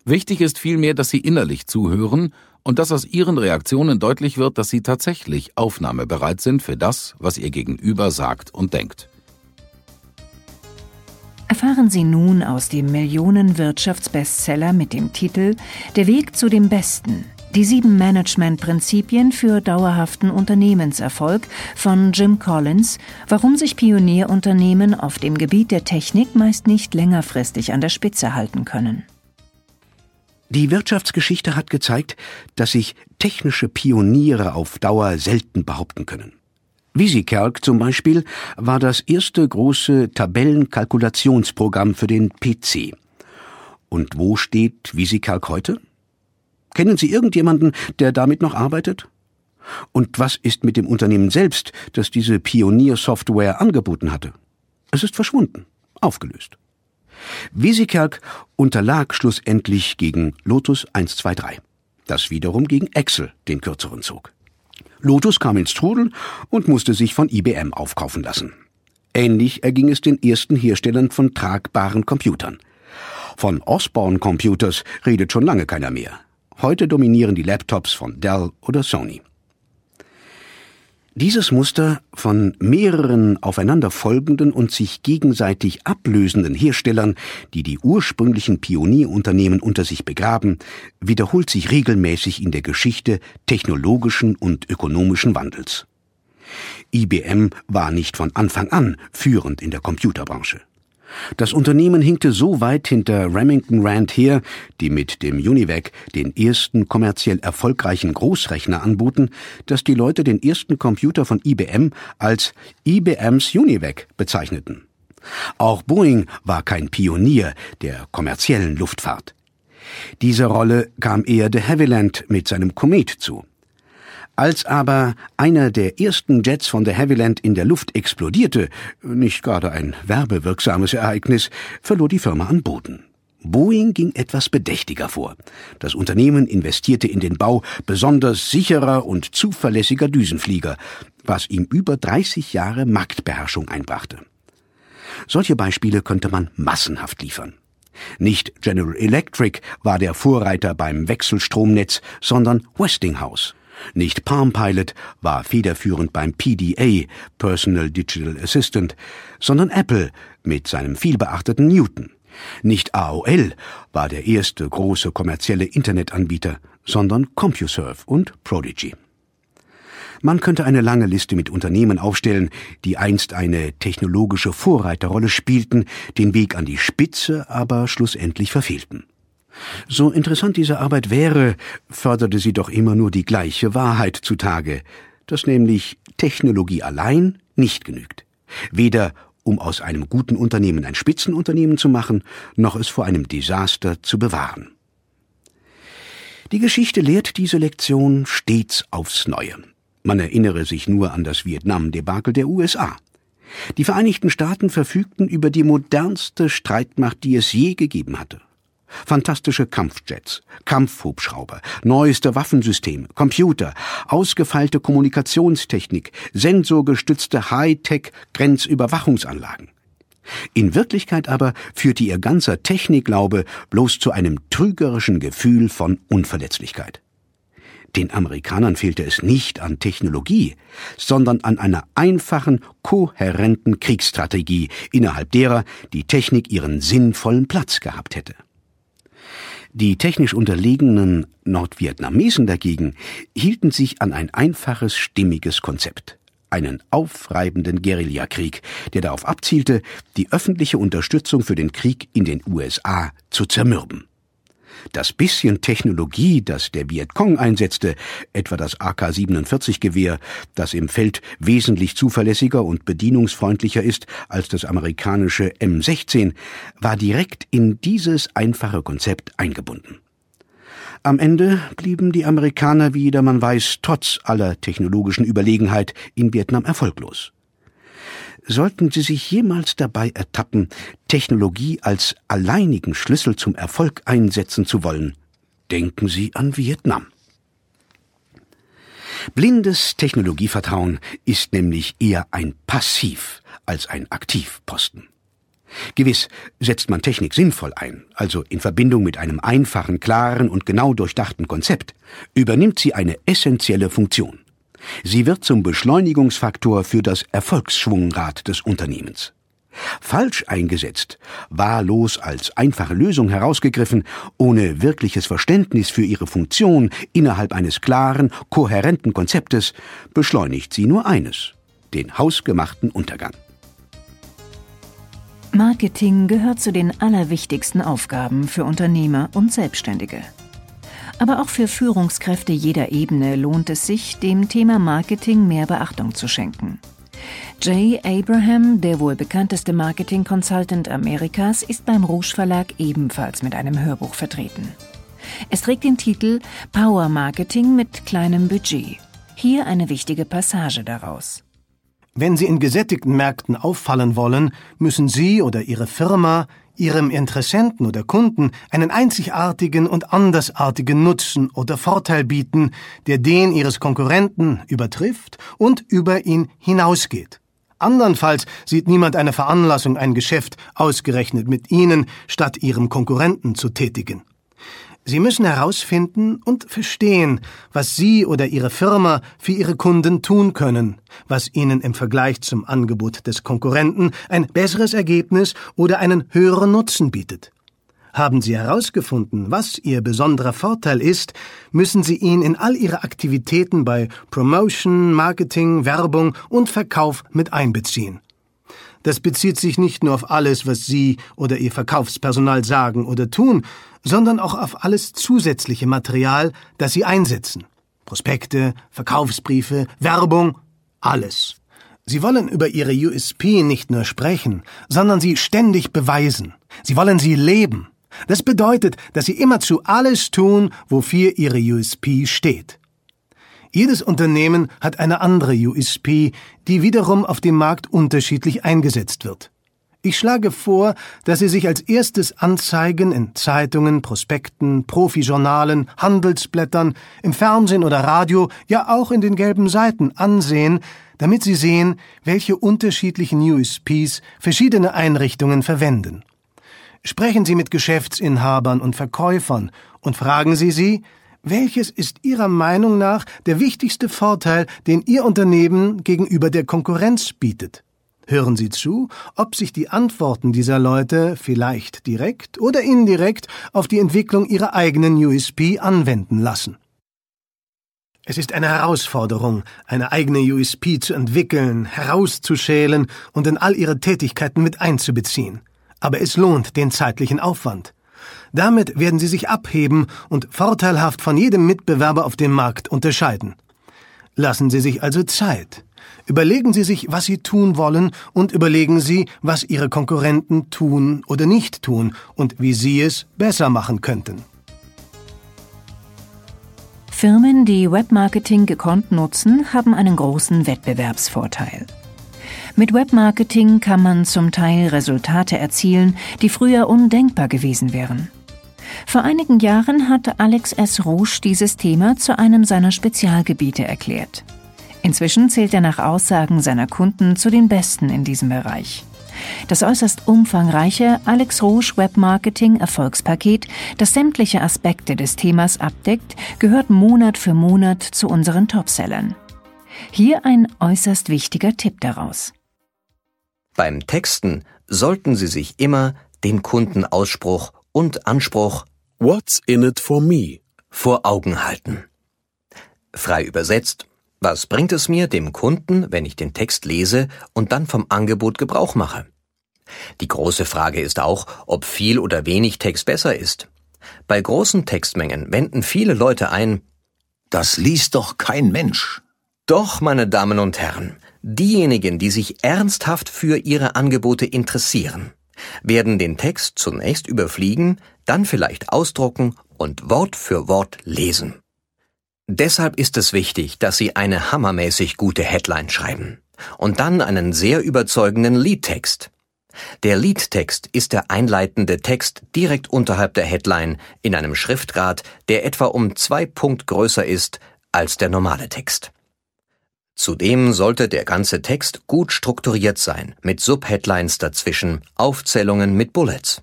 Wichtig ist vielmehr, dass Sie innerlich zuhören und dass aus Ihren Reaktionen deutlich wird, dass Sie tatsächlich aufnahmebereit sind für das, was Ihr Gegenüber sagt und denkt. Erfahren Sie nun aus dem Millionen-Wirtschaftsbestseller mit dem Titel Der Weg zu dem Besten. Die sieben Management-Prinzipien für dauerhaften Unternehmenserfolg von Jim Collins, warum sich Pionierunternehmen auf dem Gebiet der Technik meist nicht längerfristig an der Spitze halten können. Die Wirtschaftsgeschichte hat gezeigt, dass sich technische Pioniere auf Dauer selten behaupten können. VisiCalc zum Beispiel war das erste große Tabellenkalkulationsprogramm für den PC. Und wo steht VisiCalc heute? Kennen Sie irgendjemanden, der damit noch arbeitet? Und was ist mit dem Unternehmen selbst, das diese Pioniersoftware angeboten hatte? Es ist verschwunden, aufgelöst. VisiCalc unterlag schlussendlich gegen Lotus 123, das wiederum gegen Excel den kürzeren zog. Lotus kam ins Trudel und musste sich von IBM aufkaufen lassen. Ähnlich erging es den ersten Herstellern von tragbaren Computern. Von Osborne Computers redet schon lange keiner mehr. Heute dominieren die Laptops von Dell oder Sony. Dieses Muster von mehreren aufeinanderfolgenden und sich gegenseitig ablösenden Herstellern, die die ursprünglichen Pionierunternehmen unter sich begraben, wiederholt sich regelmäßig in der Geschichte technologischen und ökonomischen Wandels. IBM war nicht von Anfang an führend in der Computerbranche. Das Unternehmen hinkte so weit hinter Remington Rand her, die mit dem Univac den ersten kommerziell erfolgreichen Großrechner anboten, dass die Leute den ersten Computer von IBM als IBMs Univac bezeichneten. Auch Boeing war kein Pionier der kommerziellen Luftfahrt. Diese Rolle kam eher de Havilland mit seinem Komet zu. Als aber einer der ersten Jets von de Havilland in der Luft explodierte, nicht gerade ein werbewirksames Ereignis, verlor die Firma an Boden. Boeing ging etwas bedächtiger vor. Das Unternehmen investierte in den Bau besonders sicherer und zuverlässiger Düsenflieger, was ihm über 30 Jahre Marktbeherrschung einbrachte. Solche Beispiele könnte man massenhaft liefern. Nicht General Electric war der Vorreiter beim Wechselstromnetz, sondern Westinghouse. Nicht Palm Pilot war federführend beim PDA, Personal Digital Assistant, sondern Apple mit seinem vielbeachteten Newton. Nicht AOL war der erste große kommerzielle Internetanbieter, sondern CompuServe und Prodigy. Man könnte eine lange Liste mit Unternehmen aufstellen, die einst eine technologische Vorreiterrolle spielten, den Weg an die Spitze aber schlussendlich verfehlten. So interessant diese Arbeit wäre, förderte sie doch immer nur die gleiche Wahrheit zutage, dass nämlich Technologie allein nicht genügt. Weder um aus einem guten Unternehmen ein Spitzenunternehmen zu machen, noch es vor einem Desaster zu bewahren. Die Geschichte lehrt diese Lektion stets aufs Neue. Man erinnere sich nur an das Vietnam-Debakel der USA. Die Vereinigten Staaten verfügten über die modernste Streitmacht, die es je gegeben hatte. Fantastische Kampfjets, Kampfhubschrauber, neueste Waffensysteme, Computer, ausgefeilte Kommunikationstechnik, sensorgestützte Hightech-Grenzüberwachungsanlagen. In Wirklichkeit aber führte ihr ganzer Technikglaube bloß zu einem trügerischen Gefühl von Unverletzlichkeit. Den Amerikanern fehlte es nicht an Technologie, sondern an einer einfachen, kohärenten Kriegsstrategie, innerhalb derer die Technik ihren sinnvollen Platz gehabt hätte. Die technisch unterlegenen Nordvietnamesen dagegen hielten sich an ein einfaches, stimmiges Konzept einen aufreibenden Guerillakrieg, der darauf abzielte, die öffentliche Unterstützung für den Krieg in den USA zu zermürben. Das bisschen Technologie, das der Vietcong einsetzte, etwa das AK-47-Gewehr, das im Feld wesentlich zuverlässiger und bedienungsfreundlicher ist als das amerikanische M16, war direkt in dieses einfache Konzept eingebunden. Am Ende blieben die Amerikaner, wie jedermann weiß, trotz aller technologischen Überlegenheit in Vietnam erfolglos. Sollten Sie sich jemals dabei ertappen, Technologie als alleinigen Schlüssel zum Erfolg einsetzen zu wollen, denken Sie an Vietnam. Blindes Technologievertrauen ist nämlich eher ein Passiv als ein Aktivposten. Gewiss setzt man Technik sinnvoll ein, also in Verbindung mit einem einfachen, klaren und genau durchdachten Konzept, übernimmt sie eine essentielle Funktion. Sie wird zum Beschleunigungsfaktor für das Erfolgsschwungrad des Unternehmens. Falsch eingesetzt, wahllos als einfache Lösung herausgegriffen, ohne wirkliches Verständnis für ihre Funktion innerhalb eines klaren, kohärenten Konzeptes, beschleunigt sie nur eines, den hausgemachten Untergang. Marketing gehört zu den allerwichtigsten Aufgaben für Unternehmer und Selbstständige. Aber auch für Führungskräfte jeder Ebene lohnt es sich, dem Thema Marketing mehr Beachtung zu schenken. Jay Abraham, der wohl bekannteste Marketing Consultant Amerikas, ist beim Rouge Verlag ebenfalls mit einem Hörbuch vertreten. Es trägt den Titel Power Marketing mit kleinem Budget. Hier eine wichtige Passage daraus. Wenn Sie in gesättigten Märkten auffallen wollen, müssen Sie oder Ihre Firma ihrem Interessenten oder Kunden einen einzigartigen und andersartigen Nutzen oder Vorteil bieten, der den ihres Konkurrenten übertrifft und über ihn hinausgeht. Andernfalls sieht niemand eine Veranlassung, ein Geschäft ausgerechnet mit Ihnen statt Ihrem Konkurrenten zu tätigen. Sie müssen herausfinden und verstehen, was Sie oder Ihre Firma für Ihre Kunden tun können, was Ihnen im Vergleich zum Angebot des Konkurrenten ein besseres Ergebnis oder einen höheren Nutzen bietet. Haben Sie herausgefunden, was Ihr besonderer Vorteil ist, müssen Sie ihn in all Ihre Aktivitäten bei Promotion, Marketing, Werbung und Verkauf mit einbeziehen. Das bezieht sich nicht nur auf alles, was Sie oder Ihr Verkaufspersonal sagen oder tun, sondern auch auf alles zusätzliche Material, das Sie einsetzen. Prospekte, Verkaufsbriefe, Werbung, alles. Sie wollen über ihre USP nicht nur sprechen, sondern sie ständig beweisen. Sie wollen sie leben. Das bedeutet, dass sie immerzu alles tun, wofür ihre USP steht. Jedes Unternehmen hat eine andere USP, die wiederum auf dem Markt unterschiedlich eingesetzt wird. Ich schlage vor, dass Sie sich als erstes Anzeigen in Zeitungen, Prospekten, Profijournalen, Handelsblättern, im Fernsehen oder Radio, ja auch in den gelben Seiten ansehen, damit Sie sehen, welche unterschiedlichen USPs verschiedene Einrichtungen verwenden. Sprechen Sie mit Geschäftsinhabern und Verkäufern und fragen Sie sie, welches ist Ihrer Meinung nach der wichtigste Vorteil, den Ihr Unternehmen gegenüber der Konkurrenz bietet? Hören Sie zu, ob sich die Antworten dieser Leute vielleicht direkt oder indirekt auf die Entwicklung ihrer eigenen USP anwenden lassen. Es ist eine Herausforderung, eine eigene USP zu entwickeln, herauszuschälen und in all ihre Tätigkeiten mit einzubeziehen. Aber es lohnt den zeitlichen Aufwand. Damit werden sie sich abheben und vorteilhaft von jedem Mitbewerber auf dem Markt unterscheiden. Lassen Sie sich also Zeit. Überlegen Sie sich, was Sie tun wollen und überlegen Sie, was Ihre Konkurrenten tun oder nicht tun und wie Sie es besser machen könnten. Firmen, die Webmarketing gekonnt nutzen, haben einen großen Wettbewerbsvorteil. Mit Webmarketing kann man zum Teil Resultate erzielen, die früher undenkbar gewesen wären. Vor einigen Jahren hat Alex S. Rouge dieses Thema zu einem seiner Spezialgebiete erklärt. Inzwischen zählt er nach Aussagen seiner Kunden zu den Besten in diesem Bereich. Das äußerst umfangreiche Alex Rouge Webmarketing Erfolgspaket, das sämtliche Aspekte des Themas abdeckt, gehört Monat für Monat zu unseren Topsellern. Hier ein äußerst wichtiger Tipp daraus. Beim Texten sollten Sie sich immer den Kundenausspruch und Anspruch What's in it for me vor Augen halten. Frei übersetzt, was bringt es mir dem Kunden, wenn ich den Text lese und dann vom Angebot Gebrauch mache? Die große Frage ist auch, ob viel oder wenig Text besser ist. Bei großen Textmengen wenden viele Leute ein, das liest doch kein Mensch. Doch, meine Damen und Herren, diejenigen, die sich ernsthaft für ihre Angebote interessieren, werden den Text zunächst überfliegen, dann vielleicht ausdrucken und Wort für Wort lesen. Deshalb ist es wichtig, dass Sie eine hammermäßig gute Headline schreiben und dann einen sehr überzeugenden Liedtext. Der Liedtext ist der einleitende Text direkt unterhalb der Headline in einem Schriftgrad, der etwa um zwei Punkt größer ist als der normale Text. Zudem sollte der ganze Text gut strukturiert sein, mit Subheadlines dazwischen, Aufzählungen mit Bullets.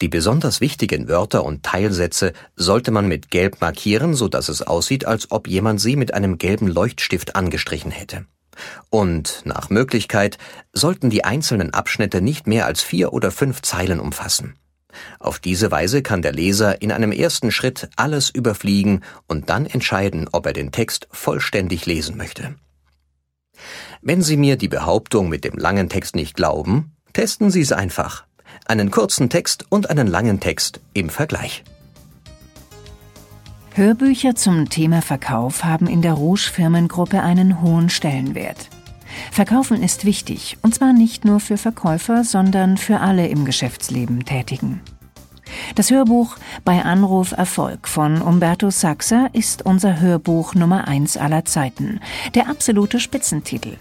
Die besonders wichtigen Wörter und Teilsätze sollte man mit Gelb markieren, so dass es aussieht, als ob jemand sie mit einem gelben Leuchtstift angestrichen hätte. Und nach Möglichkeit sollten die einzelnen Abschnitte nicht mehr als vier oder fünf Zeilen umfassen. Auf diese Weise kann der Leser in einem ersten Schritt alles überfliegen und dann entscheiden, ob er den Text vollständig lesen möchte. Wenn Sie mir die Behauptung mit dem langen Text nicht glauben, testen Sie es einfach einen kurzen Text und einen langen Text im Vergleich. Hörbücher zum Thema Verkauf haben in der Rouge Firmengruppe einen hohen Stellenwert. Verkaufen ist wichtig, und zwar nicht nur für Verkäufer, sondern für alle im Geschäftsleben Tätigen. Das Hörbuch Bei Anruf Erfolg von Umberto Saxa ist unser Hörbuch Nummer eins aller Zeiten, der absolute Spitzentitel.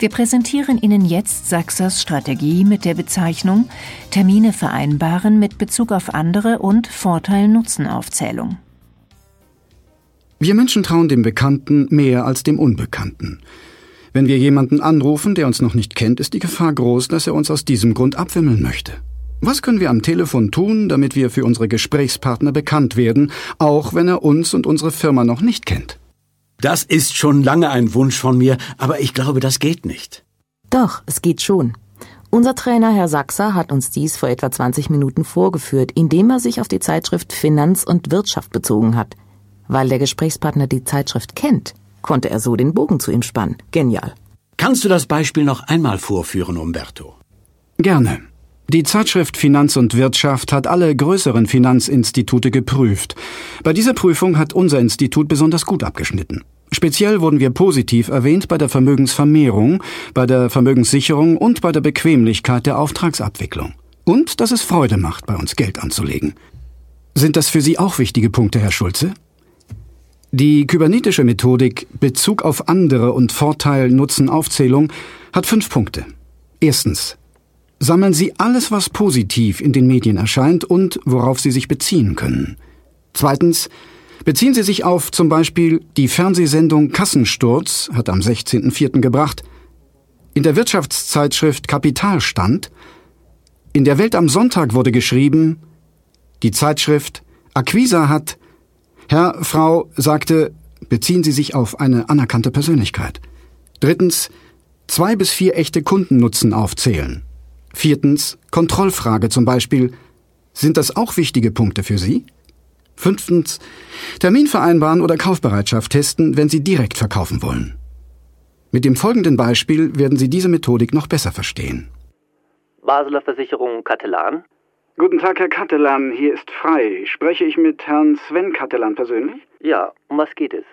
Wir präsentieren Ihnen jetzt Sachsers Strategie mit der Bezeichnung Termine vereinbaren mit Bezug auf andere und Vorteil-Nutzen-Aufzählung. Wir Menschen trauen dem Bekannten mehr als dem Unbekannten. Wenn wir jemanden anrufen, der uns noch nicht kennt, ist die Gefahr groß, dass er uns aus diesem Grund abwimmeln möchte. Was können wir am Telefon tun, damit wir für unsere Gesprächspartner bekannt werden, auch wenn er uns und unsere Firma noch nicht kennt? Das ist schon lange ein Wunsch von mir, aber ich glaube, das geht nicht. Doch, es geht schon. Unser Trainer Herr Sachser hat uns dies vor etwa 20 Minuten vorgeführt, indem er sich auf die Zeitschrift Finanz und Wirtschaft bezogen hat. Weil der Gesprächspartner die Zeitschrift kennt, konnte er so den Bogen zu ihm spannen. Genial. Kannst du das Beispiel noch einmal vorführen, Umberto? Gerne. Die Zeitschrift Finanz und Wirtschaft hat alle größeren Finanzinstitute geprüft. Bei dieser Prüfung hat unser Institut besonders gut abgeschnitten. Speziell wurden wir positiv erwähnt bei der Vermögensvermehrung, bei der Vermögenssicherung und bei der Bequemlichkeit der Auftragsabwicklung. Und dass es Freude macht, bei uns Geld anzulegen. Sind das für Sie auch wichtige Punkte, Herr Schulze? Die kybernetische Methodik Bezug auf andere und Vorteil-Nutzen-Aufzählung hat fünf Punkte. Erstens. Sammeln Sie alles, was positiv in den Medien erscheint und worauf Sie sich beziehen können. Zweitens. Beziehen Sie sich auf zum Beispiel die Fernsehsendung Kassensturz, hat am 16.04. gebracht, in der Wirtschaftszeitschrift Kapitalstand, in der Welt am Sonntag wurde geschrieben, die Zeitschrift Acquisa hat, Herr, Frau sagte, beziehen Sie sich auf eine anerkannte Persönlichkeit. Drittens, zwei bis vier echte Kundennutzen aufzählen. Viertens, Kontrollfrage zum Beispiel, sind das auch wichtige Punkte für Sie? Fünftens, Termin vereinbaren oder Kaufbereitschaft testen, wenn Sie direkt verkaufen wollen. Mit dem folgenden Beispiel werden Sie diese Methodik noch besser verstehen. Basler Versicherung Katelan. Guten Tag, Herr Katelan, hier ist Frei. Spreche ich mit Herrn Sven Katelan persönlich? Ja, um was geht es?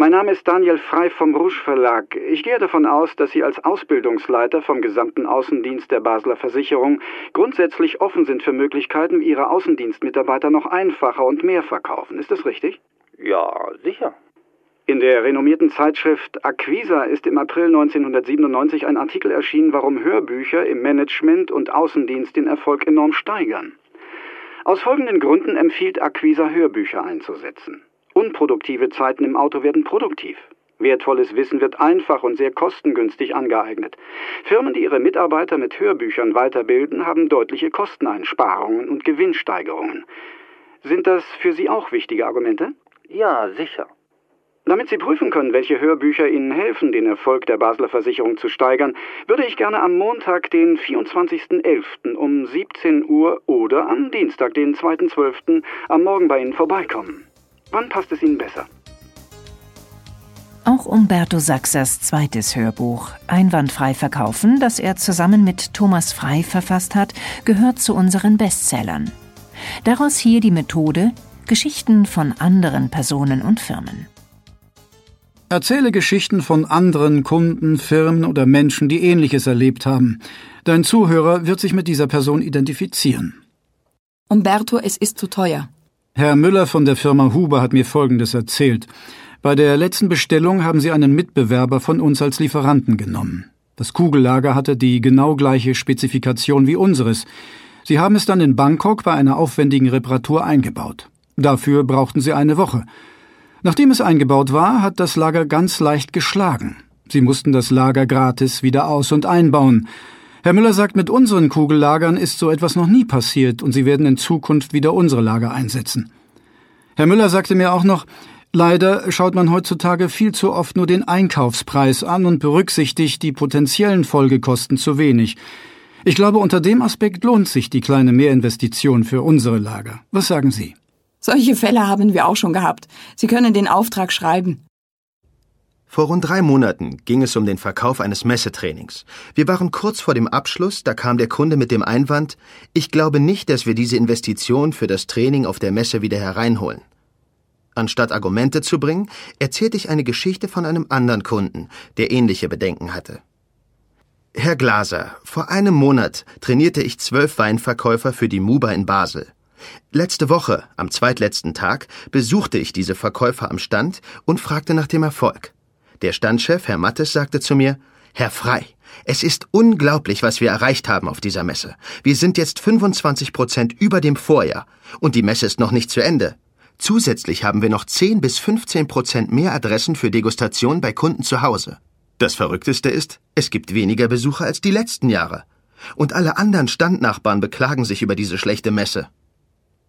Mein Name ist Daniel Frei vom Rouge Verlag. Ich gehe davon aus, dass Sie als Ausbildungsleiter vom gesamten Außendienst der Basler Versicherung grundsätzlich offen sind für Möglichkeiten, Ihre Außendienstmitarbeiter noch einfacher und mehr verkaufen. Ist das richtig? Ja, sicher. In der renommierten Zeitschrift Acquisa ist im April 1997 ein Artikel erschienen, warum Hörbücher im Management und Außendienst den Erfolg enorm steigern. Aus folgenden Gründen empfiehlt Acquisa Hörbücher einzusetzen. Unproduktive Zeiten im Auto werden produktiv. Wertvolles Wissen wird einfach und sehr kostengünstig angeeignet. Firmen, die ihre Mitarbeiter mit Hörbüchern weiterbilden, haben deutliche Kosteneinsparungen und Gewinnsteigerungen. Sind das für Sie auch wichtige Argumente? Ja, sicher. Damit Sie prüfen können, welche Hörbücher Ihnen helfen, den Erfolg der Basler Versicherung zu steigern, würde ich gerne am Montag, den 24.11. um 17 Uhr oder am Dienstag, den 2.12. am Morgen bei Ihnen vorbeikommen. Wann passt es Ihnen besser? Auch Umberto Sachsers zweites Hörbuch Einwandfrei verkaufen, das er zusammen mit Thomas Frei verfasst hat, gehört zu unseren Bestsellern. Daraus hier die Methode Geschichten von anderen Personen und Firmen. Erzähle Geschichten von anderen Kunden, Firmen oder Menschen, die Ähnliches erlebt haben. Dein Zuhörer wird sich mit dieser Person identifizieren. Umberto, es ist zu teuer. Herr Müller von der Firma Huber hat mir Folgendes erzählt. Bei der letzten Bestellung haben Sie einen Mitbewerber von uns als Lieferanten genommen. Das Kugellager hatte die genau gleiche Spezifikation wie unseres. Sie haben es dann in Bangkok bei einer aufwendigen Reparatur eingebaut. Dafür brauchten Sie eine Woche. Nachdem es eingebaut war, hat das Lager ganz leicht geschlagen. Sie mussten das Lager gratis wieder aus- und einbauen. Herr Müller sagt, mit unseren Kugellagern ist so etwas noch nie passiert und Sie werden in Zukunft wieder unsere Lager einsetzen. Herr Müller sagte mir auch noch, leider schaut man heutzutage viel zu oft nur den Einkaufspreis an und berücksichtigt die potenziellen Folgekosten zu wenig. Ich glaube, unter dem Aspekt lohnt sich die kleine Mehrinvestition für unsere Lager. Was sagen Sie? Solche Fälle haben wir auch schon gehabt. Sie können den Auftrag schreiben. Vor rund drei Monaten ging es um den Verkauf eines Messetrainings. Wir waren kurz vor dem Abschluss, da kam der Kunde mit dem Einwand, ich glaube nicht, dass wir diese Investition für das Training auf der Messe wieder hereinholen. Anstatt Argumente zu bringen, erzählte ich eine Geschichte von einem anderen Kunden, der ähnliche Bedenken hatte. Herr Glaser, vor einem Monat trainierte ich zwölf Weinverkäufer für die MUBA in Basel. Letzte Woche, am zweitletzten Tag, besuchte ich diese Verkäufer am Stand und fragte nach dem Erfolg. Der Standchef, Herr Mattes, sagte zu mir, Herr Frei, es ist unglaublich, was wir erreicht haben auf dieser Messe. Wir sind jetzt 25 Prozent über dem Vorjahr. Und die Messe ist noch nicht zu Ende. Zusätzlich haben wir noch 10 bis 15 Prozent mehr Adressen für Degustation bei Kunden zu Hause. Das Verrückteste ist, es gibt weniger Besucher als die letzten Jahre. Und alle anderen Standnachbarn beklagen sich über diese schlechte Messe.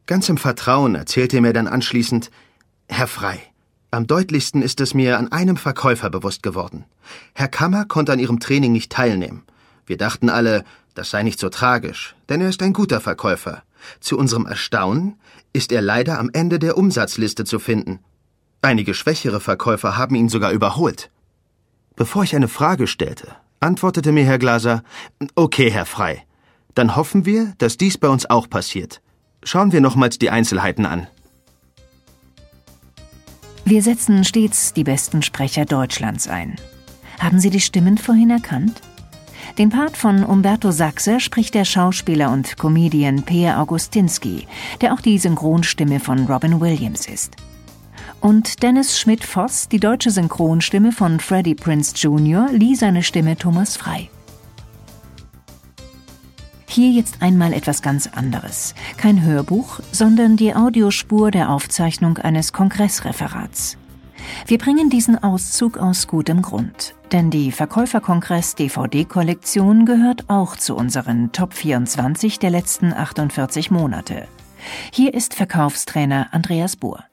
Ganz im Vertrauen erzählte er mir dann anschließend, Herr Frei, am deutlichsten ist es mir an einem Verkäufer bewusst geworden. Herr Kammer konnte an ihrem Training nicht teilnehmen. Wir dachten alle, das sei nicht so tragisch, denn er ist ein guter Verkäufer. Zu unserem Erstaunen ist er leider am Ende der Umsatzliste zu finden. Einige schwächere Verkäufer haben ihn sogar überholt. Bevor ich eine Frage stellte, antwortete mir Herr Glaser, okay, Herr Frei, dann hoffen wir, dass dies bei uns auch passiert. Schauen wir nochmals die Einzelheiten an. Wir setzen stets die besten Sprecher Deutschlands ein. Haben Sie die Stimmen vorhin erkannt? Den Part von Umberto Sachse spricht der Schauspieler und Comedian Peer Augustinski, der auch die Synchronstimme von Robin Williams ist. Und Dennis Schmidt-Voss, die deutsche Synchronstimme von Freddie Prince Jr., lieh seine Stimme Thomas Frei. Hier jetzt einmal etwas ganz anderes. Kein Hörbuch, sondern die Audiospur der Aufzeichnung eines Kongressreferats. Wir bringen diesen Auszug aus gutem Grund, denn die Verkäuferkongress DVD-Kollektion gehört auch zu unseren Top 24 der letzten 48 Monate. Hier ist Verkaufstrainer Andreas Buhr.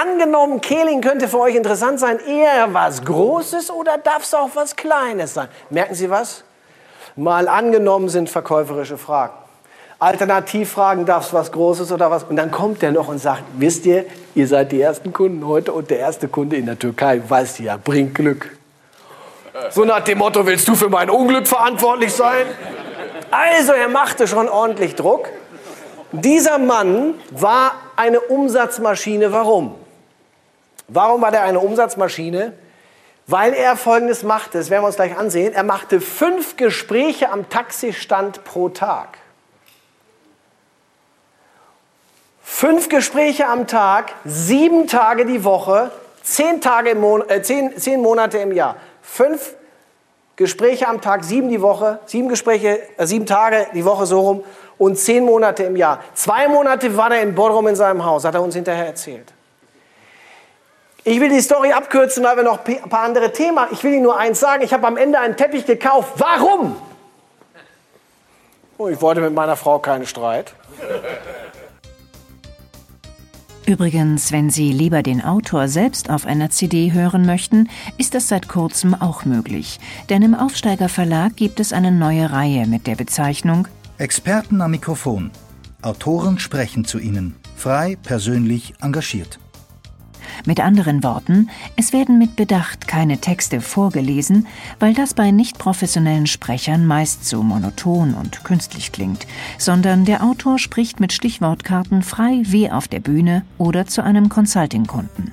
Angenommen, Kehling könnte für euch interessant sein, eher was Großes oder darf es auch was Kleines sein? Merken Sie was? Mal angenommen sind verkäuferische Fragen. Alternativfragen, darf es was Großes oder was? Und dann kommt der noch und sagt, wisst ihr, ihr seid die ersten Kunden heute und der erste Kunde in der Türkei, weißt du ja, bringt Glück. So nach dem Motto, willst du für mein Unglück verantwortlich sein? Also er machte schon ordentlich Druck. Dieser Mann war eine Umsatzmaschine. Warum? Warum war der eine Umsatzmaschine? Weil er Folgendes machte, das werden wir uns gleich ansehen. Er machte fünf Gespräche am Taxistand pro Tag. Fünf Gespräche am Tag, sieben Tage die Woche, zehn, Tage im Mon äh, zehn, zehn Monate im Jahr. Fünf Gespräche am Tag, sieben die Woche, sieben Gespräche, äh, sieben Tage die Woche so rum und zehn Monate im Jahr. Zwei Monate war er in Bodrum in seinem Haus, hat er uns hinterher erzählt. Ich will die Story abkürzen, weil wir noch ein paar andere Themen haben. Ich will Ihnen nur eins sagen. Ich habe am Ende einen Teppich gekauft. Warum? Oh, ich wollte mit meiner Frau keinen Streit. Übrigens, wenn Sie lieber den Autor selbst auf einer CD hören möchten, ist das seit kurzem auch möglich. Denn im Aufsteiger Verlag gibt es eine neue Reihe mit der Bezeichnung Experten am Mikrofon. Autoren sprechen zu Ihnen. Frei, persönlich, engagiert. Mit anderen Worten, es werden mit Bedacht keine Texte vorgelesen, weil das bei nicht professionellen Sprechern meist so monoton und künstlich klingt, sondern der Autor spricht mit Stichwortkarten frei wie auf der Bühne oder zu einem Consulting-Kunden.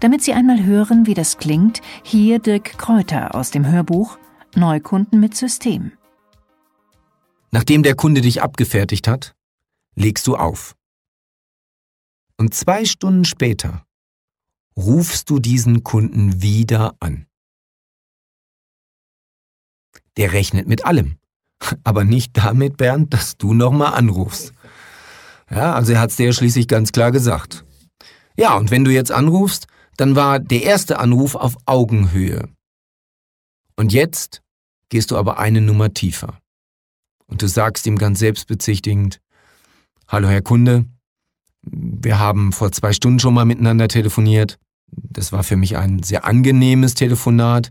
Damit Sie einmal hören, wie das klingt, hier Dirk Kräuter aus dem Hörbuch Neukunden mit System. Nachdem der Kunde dich abgefertigt hat, legst du auf. Und zwei Stunden später rufst du diesen Kunden wieder an. Der rechnet mit allem, aber nicht damit, Bernd, dass du nochmal anrufst. Ja, also er hat's dir ja schließlich ganz klar gesagt. Ja, und wenn du jetzt anrufst, dann war der erste Anruf auf Augenhöhe. Und jetzt gehst du aber eine Nummer tiefer und du sagst ihm ganz selbstbezichtigend, Hallo Herr Kunde, wir haben vor zwei Stunden schon mal miteinander telefoniert. Das war für mich ein sehr angenehmes Telefonat,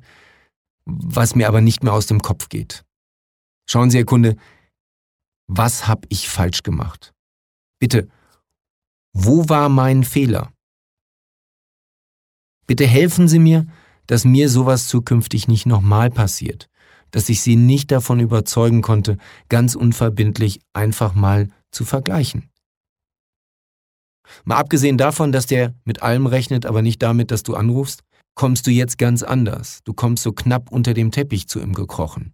was mir aber nicht mehr aus dem Kopf geht. Schauen Sie, Herr Kunde, was habe ich falsch gemacht? Bitte, wo war mein Fehler? Bitte helfen Sie mir, dass mir sowas zukünftig nicht nochmal passiert dass ich sie nicht davon überzeugen konnte, ganz unverbindlich einfach mal zu vergleichen. Mal abgesehen davon, dass der mit allem rechnet, aber nicht damit, dass du anrufst, kommst du jetzt ganz anders. Du kommst so knapp unter dem Teppich zu ihm gekrochen.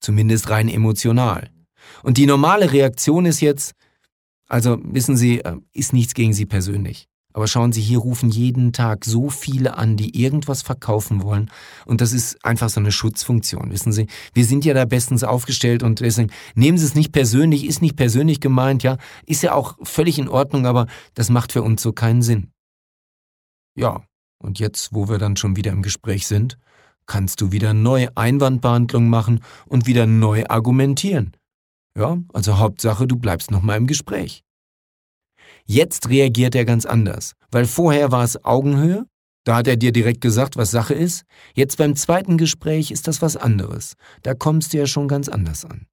Zumindest rein emotional. Und die normale Reaktion ist jetzt, also wissen Sie, äh, ist nichts gegen Sie persönlich. Aber schauen Sie, hier rufen jeden Tag so viele an, die irgendwas verkaufen wollen. Und das ist einfach so eine Schutzfunktion. Wissen Sie, wir sind ja da bestens aufgestellt und deswegen nehmen Sie es nicht persönlich, ist nicht persönlich gemeint, ja, ist ja auch völlig in Ordnung, aber das macht für uns so keinen Sinn. Ja, und jetzt, wo wir dann schon wieder im Gespräch sind, kannst du wieder neue Einwandbehandlung machen und wieder neu argumentieren. Ja, also Hauptsache, du bleibst nochmal im Gespräch. Jetzt reagiert er ganz anders, weil vorher war es Augenhöhe, da hat er dir direkt gesagt, was Sache ist. Jetzt beim zweiten Gespräch ist das was anderes. Da kommst du ja schon ganz anders an.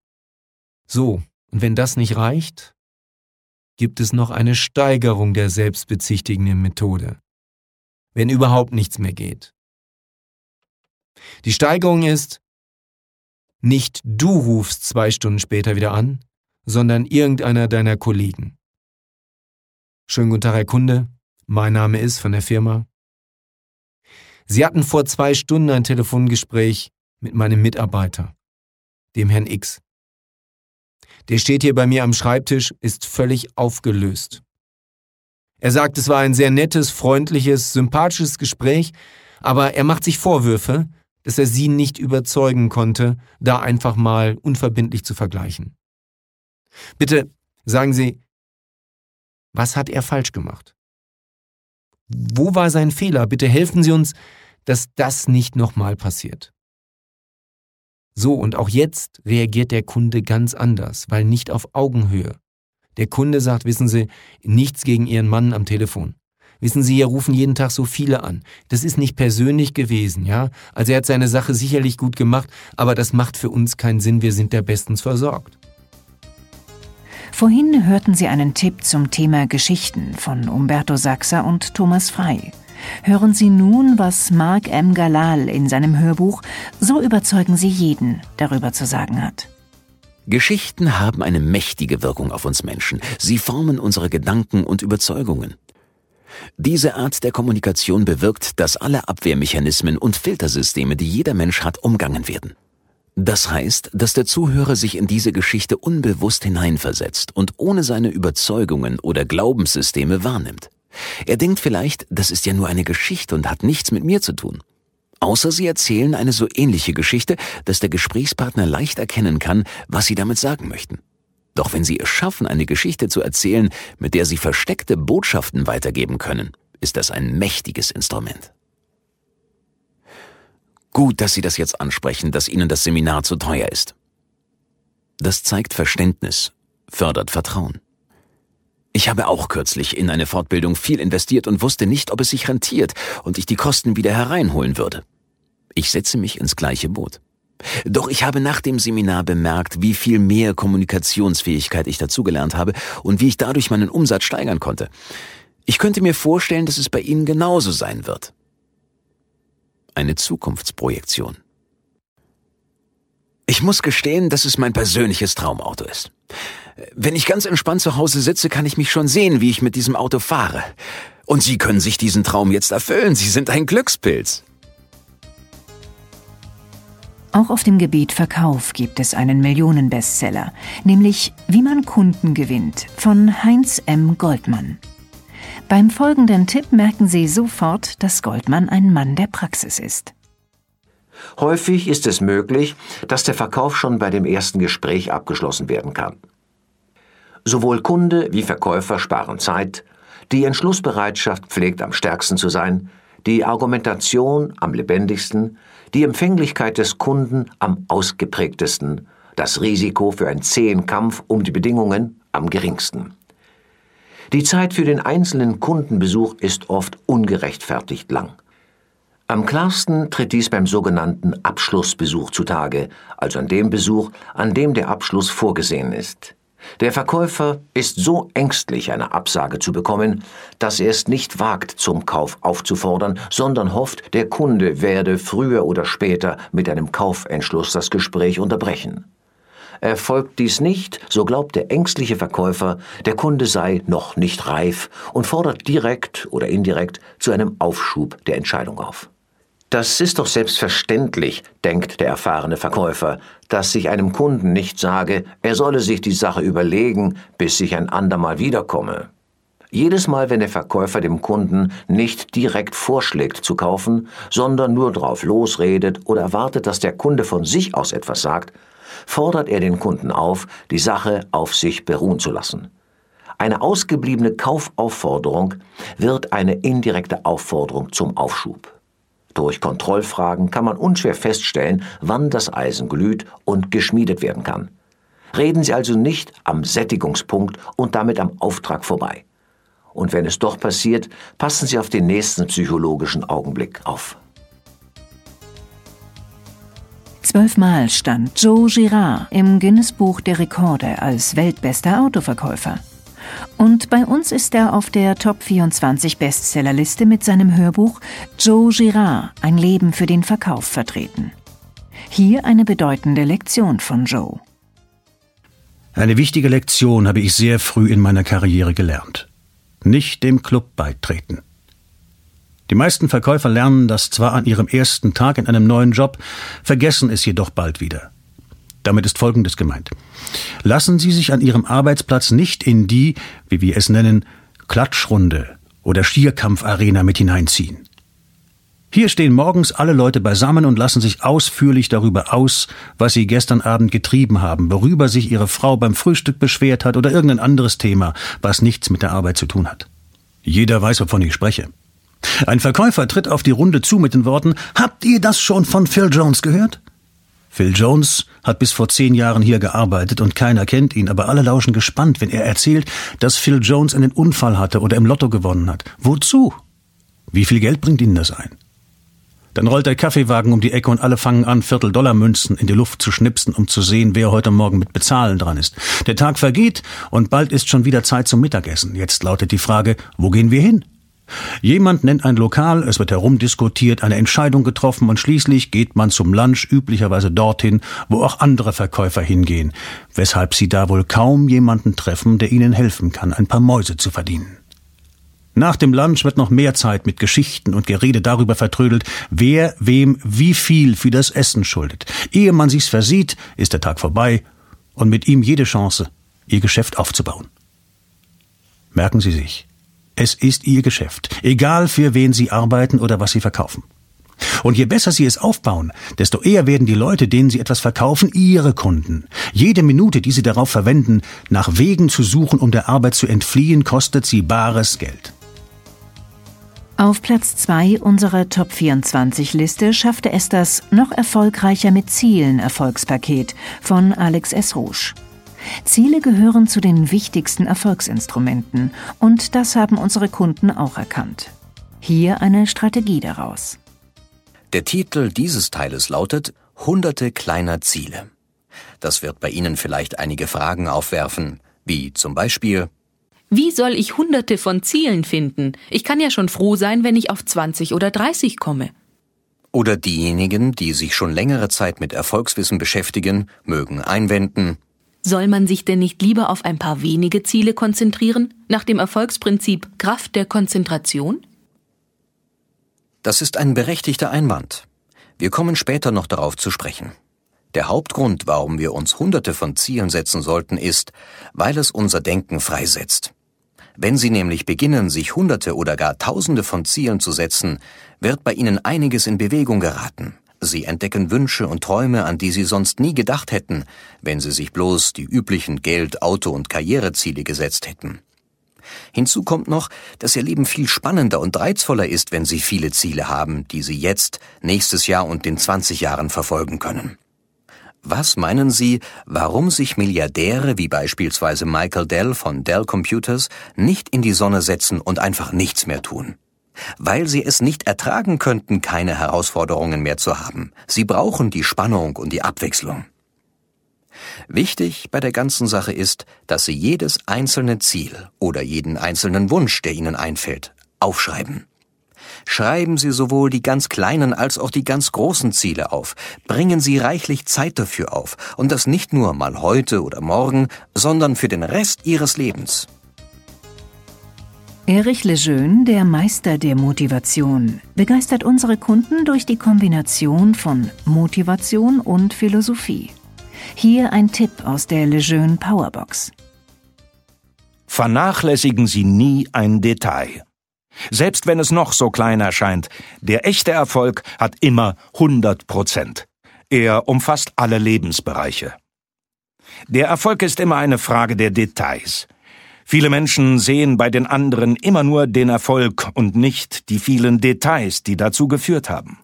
So, und wenn das nicht reicht, gibt es noch eine Steigerung der selbstbezichtigenden Methode. Wenn überhaupt nichts mehr geht. Die Steigerung ist, nicht du rufst zwei Stunden später wieder an, sondern irgendeiner deiner Kollegen. Schönen guten Tag, Herr Kunde. Mein Name ist von der Firma. Sie hatten vor zwei Stunden ein Telefongespräch mit meinem Mitarbeiter, dem Herrn X. Der steht hier bei mir am Schreibtisch, ist völlig aufgelöst. Er sagt, es war ein sehr nettes, freundliches, sympathisches Gespräch, aber er macht sich Vorwürfe, dass er sie nicht überzeugen konnte, da einfach mal unverbindlich zu vergleichen. Bitte sagen Sie, was hat er falsch gemacht? Wo war sein Fehler? Bitte helfen Sie uns, dass das nicht nochmal passiert. So, und auch jetzt reagiert der Kunde ganz anders, weil nicht auf Augenhöhe. Der Kunde sagt, wissen Sie, nichts gegen Ihren Mann am Telefon. Wissen Sie, hier rufen jeden Tag so viele an. Das ist nicht persönlich gewesen, ja? Also er hat seine Sache sicherlich gut gemacht, aber das macht für uns keinen Sinn, wir sind ja bestens versorgt. Vorhin hörten Sie einen Tipp zum Thema Geschichten von Umberto Sachser und Thomas Frei. Hören Sie nun, was Mark M. Galal in seinem Hörbuch So überzeugen Sie jeden darüber zu sagen hat. Geschichten haben eine mächtige Wirkung auf uns Menschen. Sie formen unsere Gedanken und Überzeugungen. Diese Art der Kommunikation bewirkt, dass alle Abwehrmechanismen und Filtersysteme, die jeder Mensch hat, umgangen werden. Das heißt, dass der Zuhörer sich in diese Geschichte unbewusst hineinversetzt und ohne seine Überzeugungen oder Glaubenssysteme wahrnimmt. Er denkt vielleicht, das ist ja nur eine Geschichte und hat nichts mit mir zu tun. Außer sie erzählen eine so ähnliche Geschichte, dass der Gesprächspartner leicht erkennen kann, was sie damit sagen möchten. Doch wenn Sie es schaffen, eine Geschichte zu erzählen, mit der Sie versteckte Botschaften weitergeben können, ist das ein mächtiges Instrument. Gut, dass Sie das jetzt ansprechen, dass Ihnen das Seminar zu teuer ist. Das zeigt Verständnis, fördert Vertrauen. Ich habe auch kürzlich in eine Fortbildung viel investiert und wusste nicht, ob es sich rentiert und ich die Kosten wieder hereinholen würde. Ich setze mich ins gleiche Boot. Doch ich habe nach dem Seminar bemerkt, wie viel mehr Kommunikationsfähigkeit ich dazugelernt habe und wie ich dadurch meinen Umsatz steigern konnte. Ich könnte mir vorstellen, dass es bei Ihnen genauso sein wird. Eine Zukunftsprojektion. Ich muss gestehen, dass es mein persönliches Traumauto ist. Wenn ich ganz entspannt zu Hause sitze, kann ich mich schon sehen, wie ich mit diesem Auto fahre. Und Sie können sich diesen Traum jetzt erfüllen. Sie sind ein Glückspilz. Auch auf dem Gebiet Verkauf gibt es einen Millionenbestseller, nämlich Wie man Kunden gewinnt von Heinz M. Goldmann. Beim folgenden Tipp merken Sie sofort, dass Goldmann ein Mann der Praxis ist. Häufig ist es möglich, dass der Verkauf schon bei dem ersten Gespräch abgeschlossen werden kann. Sowohl Kunde wie Verkäufer sparen Zeit, die Entschlussbereitschaft pflegt am stärksten zu sein, die Argumentation am lebendigsten, die Empfänglichkeit des Kunden am ausgeprägtesten, das Risiko für einen zähen Kampf um die Bedingungen am geringsten. Die Zeit für den einzelnen Kundenbesuch ist oft ungerechtfertigt lang. Am klarsten tritt dies beim sogenannten Abschlussbesuch zutage, also an dem Besuch, an dem der Abschluss vorgesehen ist. Der Verkäufer ist so ängstlich, eine Absage zu bekommen, dass er es nicht wagt, zum Kauf aufzufordern, sondern hofft, der Kunde werde früher oder später mit einem Kaufentschluss das Gespräch unterbrechen. Erfolgt dies nicht, so glaubt der ängstliche Verkäufer, der Kunde sei noch nicht reif und fordert direkt oder indirekt zu einem Aufschub der Entscheidung auf. Das ist doch selbstverständlich, denkt der erfahrene Verkäufer, dass ich einem Kunden nicht sage, er solle sich die Sache überlegen, bis ich ein andermal wiederkomme. Jedes Mal, wenn der Verkäufer dem Kunden nicht direkt vorschlägt zu kaufen, sondern nur drauf losredet oder erwartet, dass der Kunde von sich aus etwas sagt, fordert er den Kunden auf, die Sache auf sich beruhen zu lassen. Eine ausgebliebene Kaufaufforderung wird eine indirekte Aufforderung zum Aufschub. Durch Kontrollfragen kann man unschwer feststellen, wann das Eisen glüht und geschmiedet werden kann. Reden Sie also nicht am Sättigungspunkt und damit am Auftrag vorbei. Und wenn es doch passiert, passen Sie auf den nächsten psychologischen Augenblick auf. Zwölfmal stand Joe Girard im Guinness-Buch der Rekorde als weltbester Autoverkäufer. Und bei uns ist er auf der Top 24 Bestsellerliste mit seinem Hörbuch Joe Girard, ein Leben für den Verkauf vertreten. Hier eine bedeutende Lektion von Joe. Eine wichtige Lektion habe ich sehr früh in meiner Karriere gelernt. nicht dem Club beitreten. Die meisten Verkäufer lernen das zwar an ihrem ersten Tag in einem neuen Job, vergessen es jedoch bald wieder. Damit ist Folgendes gemeint. Lassen Sie sich an Ihrem Arbeitsplatz nicht in die, wie wir es nennen, Klatschrunde oder Stierkampfarena mit hineinziehen. Hier stehen morgens alle Leute beisammen und lassen sich ausführlich darüber aus, was sie gestern Abend getrieben haben, worüber sich ihre Frau beim Frühstück beschwert hat oder irgendein anderes Thema, was nichts mit der Arbeit zu tun hat. Jeder weiß, wovon ich spreche. Ein Verkäufer tritt auf die Runde zu mit den Worten Habt ihr das schon von Phil Jones gehört? Phil Jones hat bis vor zehn Jahren hier gearbeitet und keiner kennt ihn, aber alle lauschen gespannt, wenn er erzählt, dass Phil Jones einen Unfall hatte oder im Lotto gewonnen hat. Wozu? Wie viel Geld bringt Ihnen das ein? Dann rollt der Kaffeewagen um die Ecke und alle fangen an, Viertel-Dollar-Münzen in die Luft zu schnipsen, um zu sehen, wer heute Morgen mit Bezahlen dran ist. Der Tag vergeht und bald ist schon wieder Zeit zum Mittagessen. Jetzt lautet die Frage, wo gehen wir hin? Jemand nennt ein Lokal, es wird herumdiskutiert, eine Entscheidung getroffen und schließlich geht man zum Lunch üblicherweise dorthin, wo auch andere Verkäufer hingehen, weshalb sie da wohl kaum jemanden treffen, der ihnen helfen kann, ein paar Mäuse zu verdienen. Nach dem Lunch wird noch mehr Zeit mit Geschichten und Gerede darüber vertrödelt, wer wem wie viel für das Essen schuldet. Ehe man sich's versieht, ist der Tag vorbei und mit ihm jede Chance, ihr Geschäft aufzubauen. Merken Sie sich, es ist Ihr Geschäft, egal für wen Sie arbeiten oder was Sie verkaufen. Und je besser Sie es aufbauen, desto eher werden die Leute, denen Sie etwas verkaufen, Ihre Kunden. Jede Minute, die Sie darauf verwenden, nach Wegen zu suchen, um der Arbeit zu entfliehen, kostet Sie bares Geld. Auf Platz 2 unserer Top 24 Liste schaffte es das noch erfolgreicher mit Zielen Erfolgspaket von Alex S. Rouge. Ziele gehören zu den wichtigsten Erfolgsinstrumenten und das haben unsere Kunden auch erkannt. Hier eine Strategie daraus. Der Titel dieses Teiles lautet Hunderte kleiner Ziele. Das wird bei Ihnen vielleicht einige Fragen aufwerfen, wie zum Beispiel Wie soll ich Hunderte von Zielen finden? Ich kann ja schon froh sein, wenn ich auf 20 oder 30 komme. Oder diejenigen, die sich schon längere Zeit mit Erfolgswissen beschäftigen, mögen einwenden soll man sich denn nicht lieber auf ein paar wenige Ziele konzentrieren, nach dem Erfolgsprinzip Kraft der Konzentration? Das ist ein berechtigter Einwand. Wir kommen später noch darauf zu sprechen. Der Hauptgrund, warum wir uns Hunderte von Zielen setzen sollten, ist, weil es unser Denken freisetzt. Wenn Sie nämlich beginnen, sich Hunderte oder gar Tausende von Zielen zu setzen, wird bei Ihnen einiges in Bewegung geraten, Sie entdecken Wünsche und Träume, an die sie sonst nie gedacht hätten, wenn sie sich bloß die üblichen Geld-, Auto- und Karriereziele gesetzt hätten. Hinzu kommt noch, dass ihr Leben viel spannender und reizvoller ist, wenn sie viele Ziele haben, die sie jetzt, nächstes Jahr und in 20 Jahren verfolgen können. Was meinen Sie, warum sich Milliardäre wie beispielsweise Michael Dell von Dell Computers nicht in die Sonne setzen und einfach nichts mehr tun? Weil sie es nicht ertragen könnten, keine Herausforderungen mehr zu haben. Sie brauchen die Spannung und die Abwechslung. Wichtig bei der ganzen Sache ist, dass Sie jedes einzelne Ziel oder jeden einzelnen Wunsch, der Ihnen einfällt, aufschreiben. Schreiben Sie sowohl die ganz kleinen als auch die ganz großen Ziele auf. Bringen Sie reichlich Zeit dafür auf. Und das nicht nur mal heute oder morgen, sondern für den Rest Ihres Lebens. Erich Lejeune, der Meister der Motivation, begeistert unsere Kunden durch die Kombination von Motivation und Philosophie. Hier ein Tipp aus der Lejeune Powerbox. Vernachlässigen Sie nie ein Detail. Selbst wenn es noch so klein erscheint, der echte Erfolg hat immer 100 Prozent. Er umfasst alle Lebensbereiche. Der Erfolg ist immer eine Frage der Details. Viele Menschen sehen bei den anderen immer nur den Erfolg und nicht die vielen Details, die dazu geführt haben.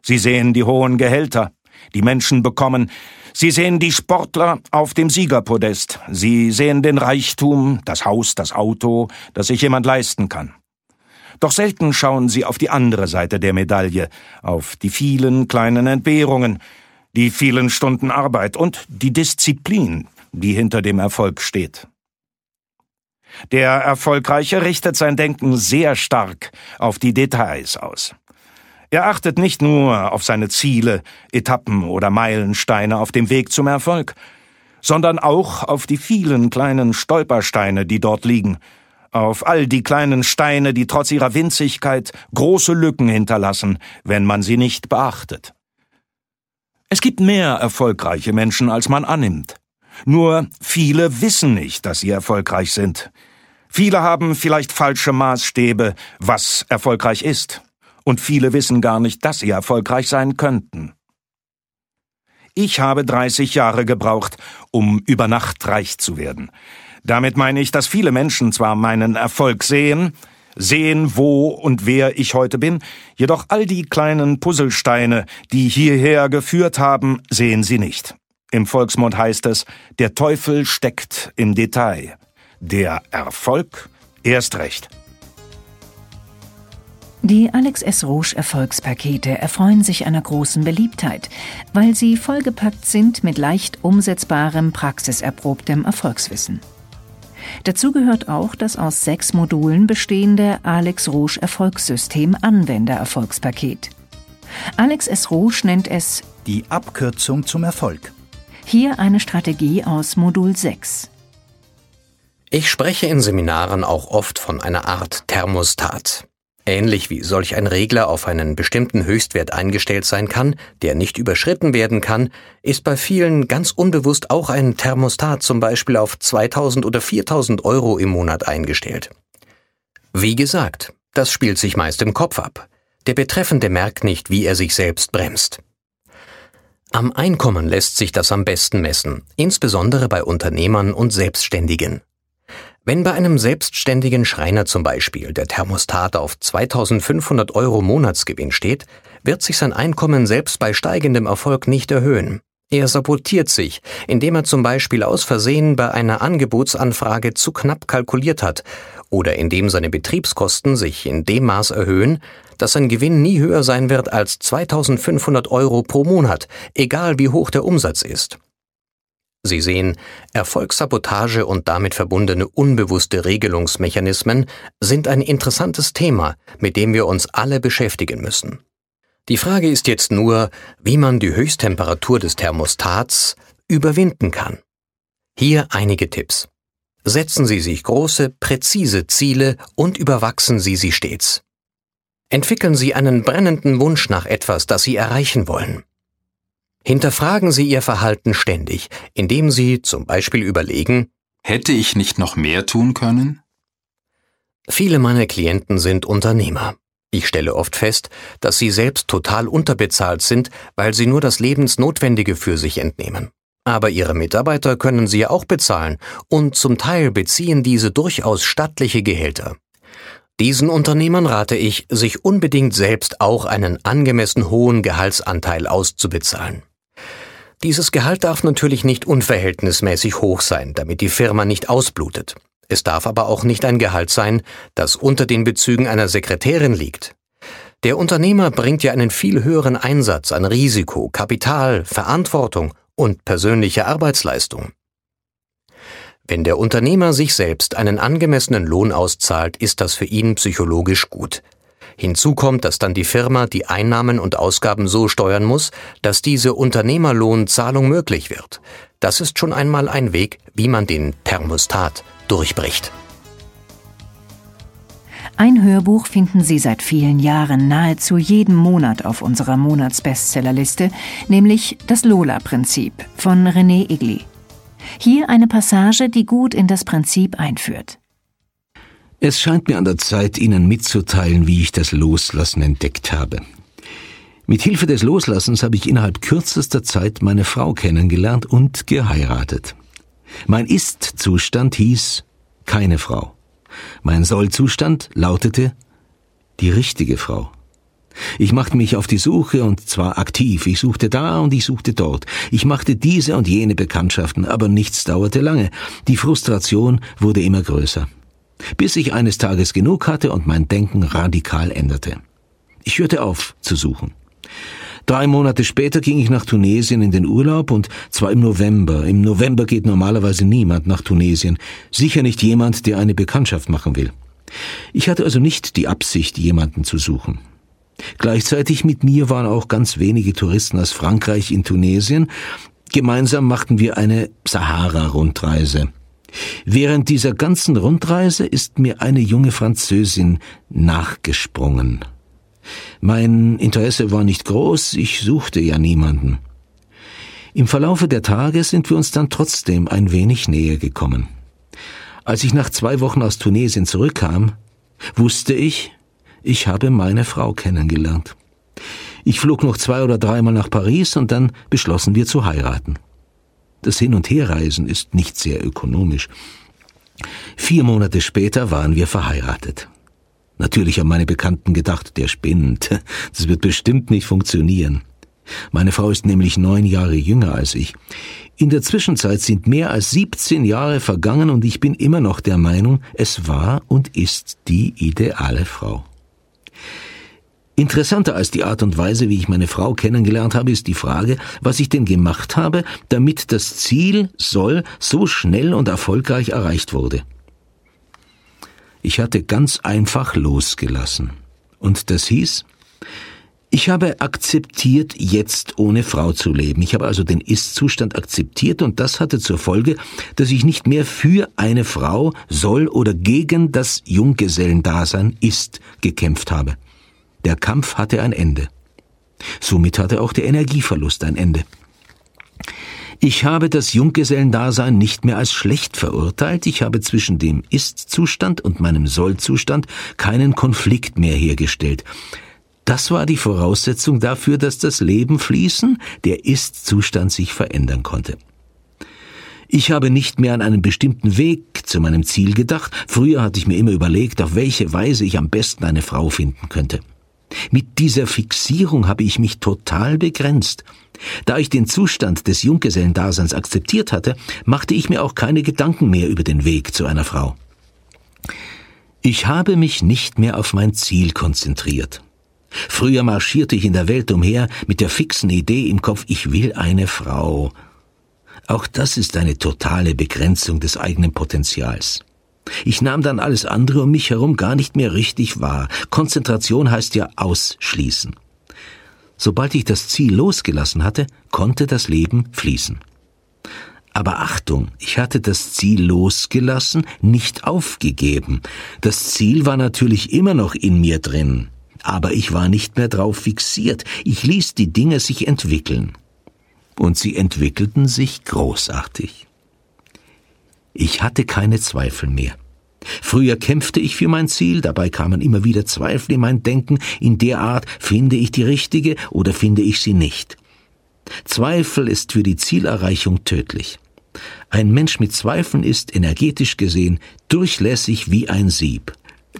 Sie sehen die hohen Gehälter, die Menschen bekommen, sie sehen die Sportler auf dem Siegerpodest, sie sehen den Reichtum, das Haus, das Auto, das sich jemand leisten kann. Doch selten schauen sie auf die andere Seite der Medaille, auf die vielen kleinen Entbehrungen, die vielen Stunden Arbeit und die Disziplin, die hinter dem Erfolg steht. Der Erfolgreiche richtet sein Denken sehr stark auf die Details aus. Er achtet nicht nur auf seine Ziele, Etappen oder Meilensteine auf dem Weg zum Erfolg, sondern auch auf die vielen kleinen Stolpersteine, die dort liegen, auf all die kleinen Steine, die trotz ihrer Winzigkeit große Lücken hinterlassen, wenn man sie nicht beachtet. Es gibt mehr erfolgreiche Menschen, als man annimmt. Nur viele wissen nicht, dass sie erfolgreich sind. Viele haben vielleicht falsche Maßstäbe, was erfolgreich ist. Und viele wissen gar nicht, dass sie erfolgreich sein könnten. Ich habe 30 Jahre gebraucht, um über Nacht reich zu werden. Damit meine ich, dass viele Menschen zwar meinen Erfolg sehen, sehen, wo und wer ich heute bin, jedoch all die kleinen Puzzlesteine, die hierher geführt haben, sehen sie nicht. Im Volksmund heißt es, der Teufel steckt im Detail. Der Erfolg erst recht. Die Alex S. Rouge Erfolgspakete erfreuen sich einer großen Beliebtheit, weil sie vollgepackt sind mit leicht umsetzbarem, praxiserprobtem Erfolgswissen. Dazu gehört auch das aus sechs Modulen bestehende Alex Rouge Erfolgssystem Anwendererfolgspaket. Alex S. Rouge nennt es die Abkürzung zum Erfolg. Hier eine Strategie aus Modul 6. Ich spreche in Seminaren auch oft von einer Art Thermostat. Ähnlich wie solch ein Regler auf einen bestimmten Höchstwert eingestellt sein kann, der nicht überschritten werden kann, ist bei vielen ganz unbewusst auch ein Thermostat zum Beispiel auf 2000 oder 4000 Euro im Monat eingestellt. Wie gesagt, das spielt sich meist im Kopf ab. Der Betreffende merkt nicht, wie er sich selbst bremst. Am Einkommen lässt sich das am besten messen, insbesondere bei Unternehmern und Selbstständigen. Wenn bei einem selbstständigen Schreiner zum Beispiel der Thermostat auf 2500 Euro Monatsgewinn steht, wird sich sein Einkommen selbst bei steigendem Erfolg nicht erhöhen. Er sabotiert sich, indem er zum Beispiel aus Versehen bei einer Angebotsanfrage zu knapp kalkuliert hat oder indem seine Betriebskosten sich in dem Maß erhöhen, dass sein Gewinn nie höher sein wird als 2500 Euro pro Monat, egal wie hoch der Umsatz ist. Sie sehen, Erfolgssabotage und damit verbundene unbewusste Regelungsmechanismen sind ein interessantes Thema, mit dem wir uns alle beschäftigen müssen. Die Frage ist jetzt nur, wie man die Höchsttemperatur des Thermostats überwinden kann. Hier einige Tipps. Setzen Sie sich große, präzise Ziele und überwachsen Sie sie stets. Entwickeln Sie einen brennenden Wunsch nach etwas, das Sie erreichen wollen. Hinterfragen Sie Ihr Verhalten ständig, indem Sie zum Beispiel überlegen, Hätte ich nicht noch mehr tun können? Viele meiner Klienten sind Unternehmer. Ich stelle oft fest, dass sie selbst total unterbezahlt sind, weil sie nur das Lebensnotwendige für sich entnehmen. Aber ihre Mitarbeiter können sie ja auch bezahlen und zum Teil beziehen diese durchaus stattliche Gehälter. Diesen Unternehmern rate ich, sich unbedingt selbst auch einen angemessen hohen Gehaltsanteil auszubezahlen. Dieses Gehalt darf natürlich nicht unverhältnismäßig hoch sein, damit die Firma nicht ausblutet. Es darf aber auch nicht ein Gehalt sein, das unter den Bezügen einer Sekretärin liegt. Der Unternehmer bringt ja einen viel höheren Einsatz an Risiko, Kapital, Verantwortung und persönliche Arbeitsleistung. Wenn der Unternehmer sich selbst einen angemessenen Lohn auszahlt, ist das für ihn psychologisch gut. Hinzu kommt, dass dann die Firma die Einnahmen und Ausgaben so steuern muss, dass diese Unternehmerlohnzahlung möglich wird. Das ist schon einmal ein Weg, wie man den Thermostat durchbricht. Ein Hörbuch finden Sie seit vielen Jahren nahezu jeden Monat auf unserer Monatsbestsellerliste, nämlich Das Lola-Prinzip von René Igli. Hier eine Passage, die gut in das Prinzip einführt. Es scheint mir an der Zeit, Ihnen mitzuteilen, wie ich das Loslassen entdeckt habe. Mit Hilfe des Loslassens habe ich innerhalb kürzester Zeit meine Frau kennengelernt und geheiratet. Mein Ist-Zustand hieß keine Frau. Mein Soll-Zustand lautete die richtige Frau. Ich machte mich auf die Suche und zwar aktiv. Ich suchte da und ich suchte dort. Ich machte diese und jene Bekanntschaften, aber nichts dauerte lange. Die Frustration wurde immer größer bis ich eines Tages genug hatte und mein Denken radikal änderte. Ich hörte auf zu suchen. Drei Monate später ging ich nach Tunesien in den Urlaub und zwar im November. Im November geht normalerweise niemand nach Tunesien, sicher nicht jemand, der eine Bekanntschaft machen will. Ich hatte also nicht die Absicht, jemanden zu suchen. Gleichzeitig mit mir waren auch ganz wenige Touristen aus Frankreich in Tunesien. Gemeinsam machten wir eine Sahara-Rundreise. Während dieser ganzen Rundreise ist mir eine junge Französin nachgesprungen. Mein Interesse war nicht groß, ich suchte ja niemanden. Im Verlaufe der Tage sind wir uns dann trotzdem ein wenig näher gekommen. Als ich nach zwei Wochen aus Tunesien zurückkam, wusste ich, ich habe meine Frau kennengelernt. Ich flog noch zwei oder dreimal nach Paris und dann beschlossen wir zu heiraten. Das Hin- und Herreisen ist nicht sehr ökonomisch. Vier Monate später waren wir verheiratet. Natürlich haben meine Bekannten gedacht, der spinnt. Das wird bestimmt nicht funktionieren. Meine Frau ist nämlich neun Jahre jünger als ich. In der Zwischenzeit sind mehr als 17 Jahre vergangen und ich bin immer noch der Meinung, es war und ist die ideale Frau. Interessanter als die Art und Weise, wie ich meine Frau kennengelernt habe, ist die Frage, was ich denn gemacht habe, damit das Ziel soll so schnell und erfolgreich erreicht wurde. Ich hatte ganz einfach losgelassen. Und das hieß, ich habe akzeptiert, jetzt ohne Frau zu leben. Ich habe also den Ist-Zustand akzeptiert und das hatte zur Folge, dass ich nicht mehr für eine Frau soll oder gegen das Junggesellendasein ist gekämpft habe. Der Kampf hatte ein Ende. Somit hatte auch der Energieverlust ein Ende. Ich habe das Junggesellendasein nicht mehr als schlecht verurteilt, ich habe zwischen dem Ist-Zustand und meinem Soll-Zustand keinen Konflikt mehr hergestellt. Das war die Voraussetzung dafür, dass das Leben fließen, der Ist-Zustand sich verändern konnte. Ich habe nicht mehr an einen bestimmten Weg zu meinem Ziel gedacht. Früher hatte ich mir immer überlegt, auf welche Weise ich am besten eine Frau finden könnte. Mit dieser Fixierung habe ich mich total begrenzt. Da ich den Zustand des Junggesellendaseins akzeptiert hatte, machte ich mir auch keine Gedanken mehr über den Weg zu einer Frau. Ich habe mich nicht mehr auf mein Ziel konzentriert. Früher marschierte ich in der Welt umher mit der fixen Idee im Kopf, ich will eine Frau. Auch das ist eine totale Begrenzung des eigenen Potenzials. Ich nahm dann alles andere um mich herum gar nicht mehr richtig wahr. Konzentration heißt ja ausschließen. Sobald ich das Ziel losgelassen hatte, konnte das Leben fließen. Aber Achtung, ich hatte das Ziel losgelassen, nicht aufgegeben. Das Ziel war natürlich immer noch in mir drin aber ich war nicht mehr drauf fixiert, ich ließ die Dinge sich entwickeln. Und sie entwickelten sich großartig. Ich hatte keine Zweifel mehr. Früher kämpfte ich für mein Ziel, dabei kamen immer wieder Zweifel in mein Denken, in der Art, finde ich die richtige oder finde ich sie nicht. Zweifel ist für die Zielerreichung tödlich. Ein Mensch mit Zweifeln ist energetisch gesehen durchlässig wie ein Sieb.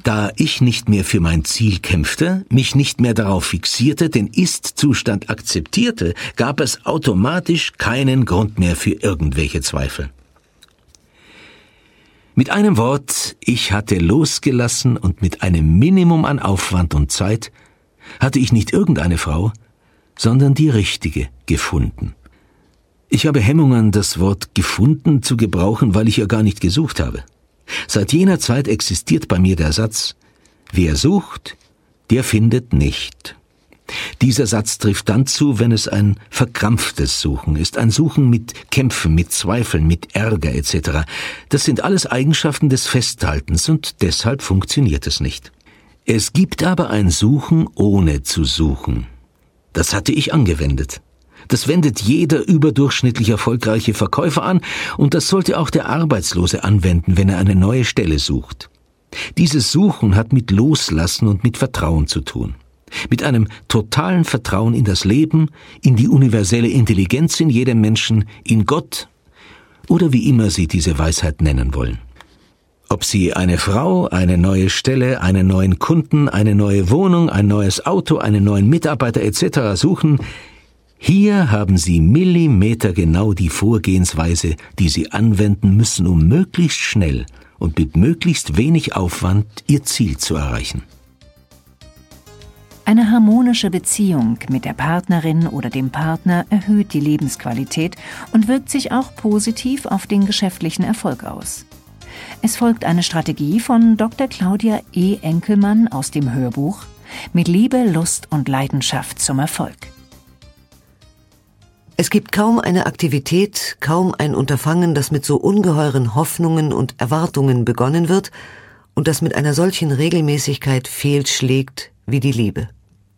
Da ich nicht mehr für mein Ziel kämpfte, mich nicht mehr darauf fixierte, den Ist-Zustand akzeptierte, gab es automatisch keinen Grund mehr für irgendwelche Zweifel. Mit einem Wort, ich hatte losgelassen und mit einem Minimum an Aufwand und Zeit hatte ich nicht irgendeine Frau, sondern die richtige gefunden. Ich habe Hemmungen, das Wort gefunden zu gebrauchen, weil ich ja gar nicht gesucht habe. Seit jener Zeit existiert bei mir der Satz, wer sucht, der findet nicht. Dieser Satz trifft dann zu, wenn es ein verkrampftes Suchen ist, ein Suchen mit Kämpfen, mit Zweifeln, mit Ärger etc. Das sind alles Eigenschaften des Festhaltens und deshalb funktioniert es nicht. Es gibt aber ein Suchen ohne zu suchen. Das hatte ich angewendet. Das wendet jeder überdurchschnittlich erfolgreiche Verkäufer an und das sollte auch der Arbeitslose anwenden, wenn er eine neue Stelle sucht. Dieses Suchen hat mit Loslassen und mit Vertrauen zu tun. Mit einem totalen Vertrauen in das Leben, in die universelle Intelligenz in jedem Menschen, in Gott oder wie immer Sie diese Weisheit nennen wollen. Ob Sie eine Frau, eine neue Stelle, einen neuen Kunden, eine neue Wohnung, ein neues Auto, einen neuen Mitarbeiter etc. suchen, hier haben Sie millimetergenau die Vorgehensweise, die Sie anwenden müssen, um möglichst schnell und mit möglichst wenig Aufwand Ihr Ziel zu erreichen. Eine harmonische Beziehung mit der Partnerin oder dem Partner erhöht die Lebensqualität und wirkt sich auch positiv auf den geschäftlichen Erfolg aus. Es folgt eine Strategie von Dr. Claudia E. Enkelmann aus dem Hörbuch Mit Liebe, Lust und Leidenschaft zum Erfolg. Es gibt kaum eine Aktivität, kaum ein Unterfangen, das mit so ungeheuren Hoffnungen und Erwartungen begonnen wird und das mit einer solchen Regelmäßigkeit fehlschlägt wie die Liebe,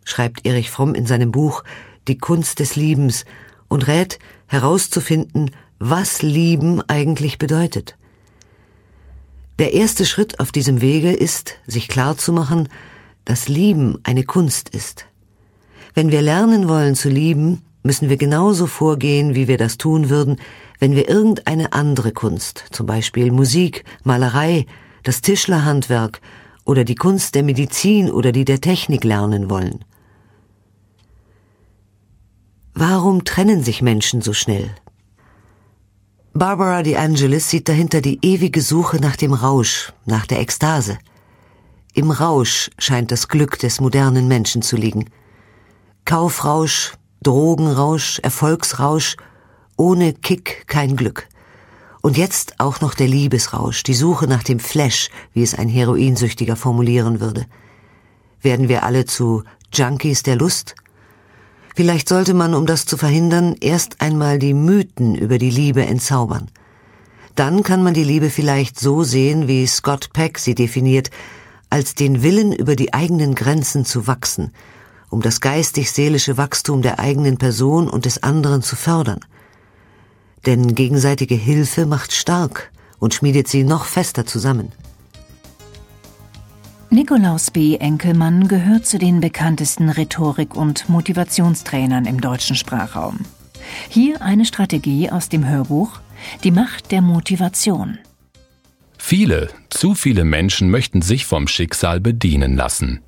schreibt Erich Fromm in seinem Buch Die Kunst des Liebens und rät, herauszufinden, was Lieben eigentlich bedeutet. Der erste Schritt auf diesem Wege ist, sich klarzumachen, dass Lieben eine Kunst ist. Wenn wir lernen wollen zu lieben, müssen wir genauso vorgehen, wie wir das tun würden, wenn wir irgendeine andere Kunst, zum Beispiel Musik, Malerei, das Tischlerhandwerk oder die Kunst der Medizin oder die der Technik lernen wollen. Warum trennen sich Menschen so schnell? Barbara de Angelis sieht dahinter die ewige Suche nach dem Rausch, nach der Ekstase. Im Rausch scheint das Glück des modernen Menschen zu liegen. Kaufrausch, Drogenrausch, Erfolgsrausch, ohne Kick kein Glück. Und jetzt auch noch der Liebesrausch, die Suche nach dem Flash, wie es ein Heroinsüchtiger formulieren würde. Werden wir alle zu Junkies der Lust? Vielleicht sollte man, um das zu verhindern, erst einmal die Mythen über die Liebe entzaubern. Dann kann man die Liebe vielleicht so sehen, wie Scott Peck sie definiert, als den Willen über die eigenen Grenzen zu wachsen, um das geistig-seelische Wachstum der eigenen Person und des anderen zu fördern. Denn gegenseitige Hilfe macht stark und schmiedet sie noch fester zusammen. Nikolaus B. Enkelmann gehört zu den bekanntesten Rhetorik- und Motivationstrainern im deutschen Sprachraum. Hier eine Strategie aus dem Hörbuch Die Macht der Motivation. Viele, zu viele Menschen möchten sich vom Schicksal bedienen lassen.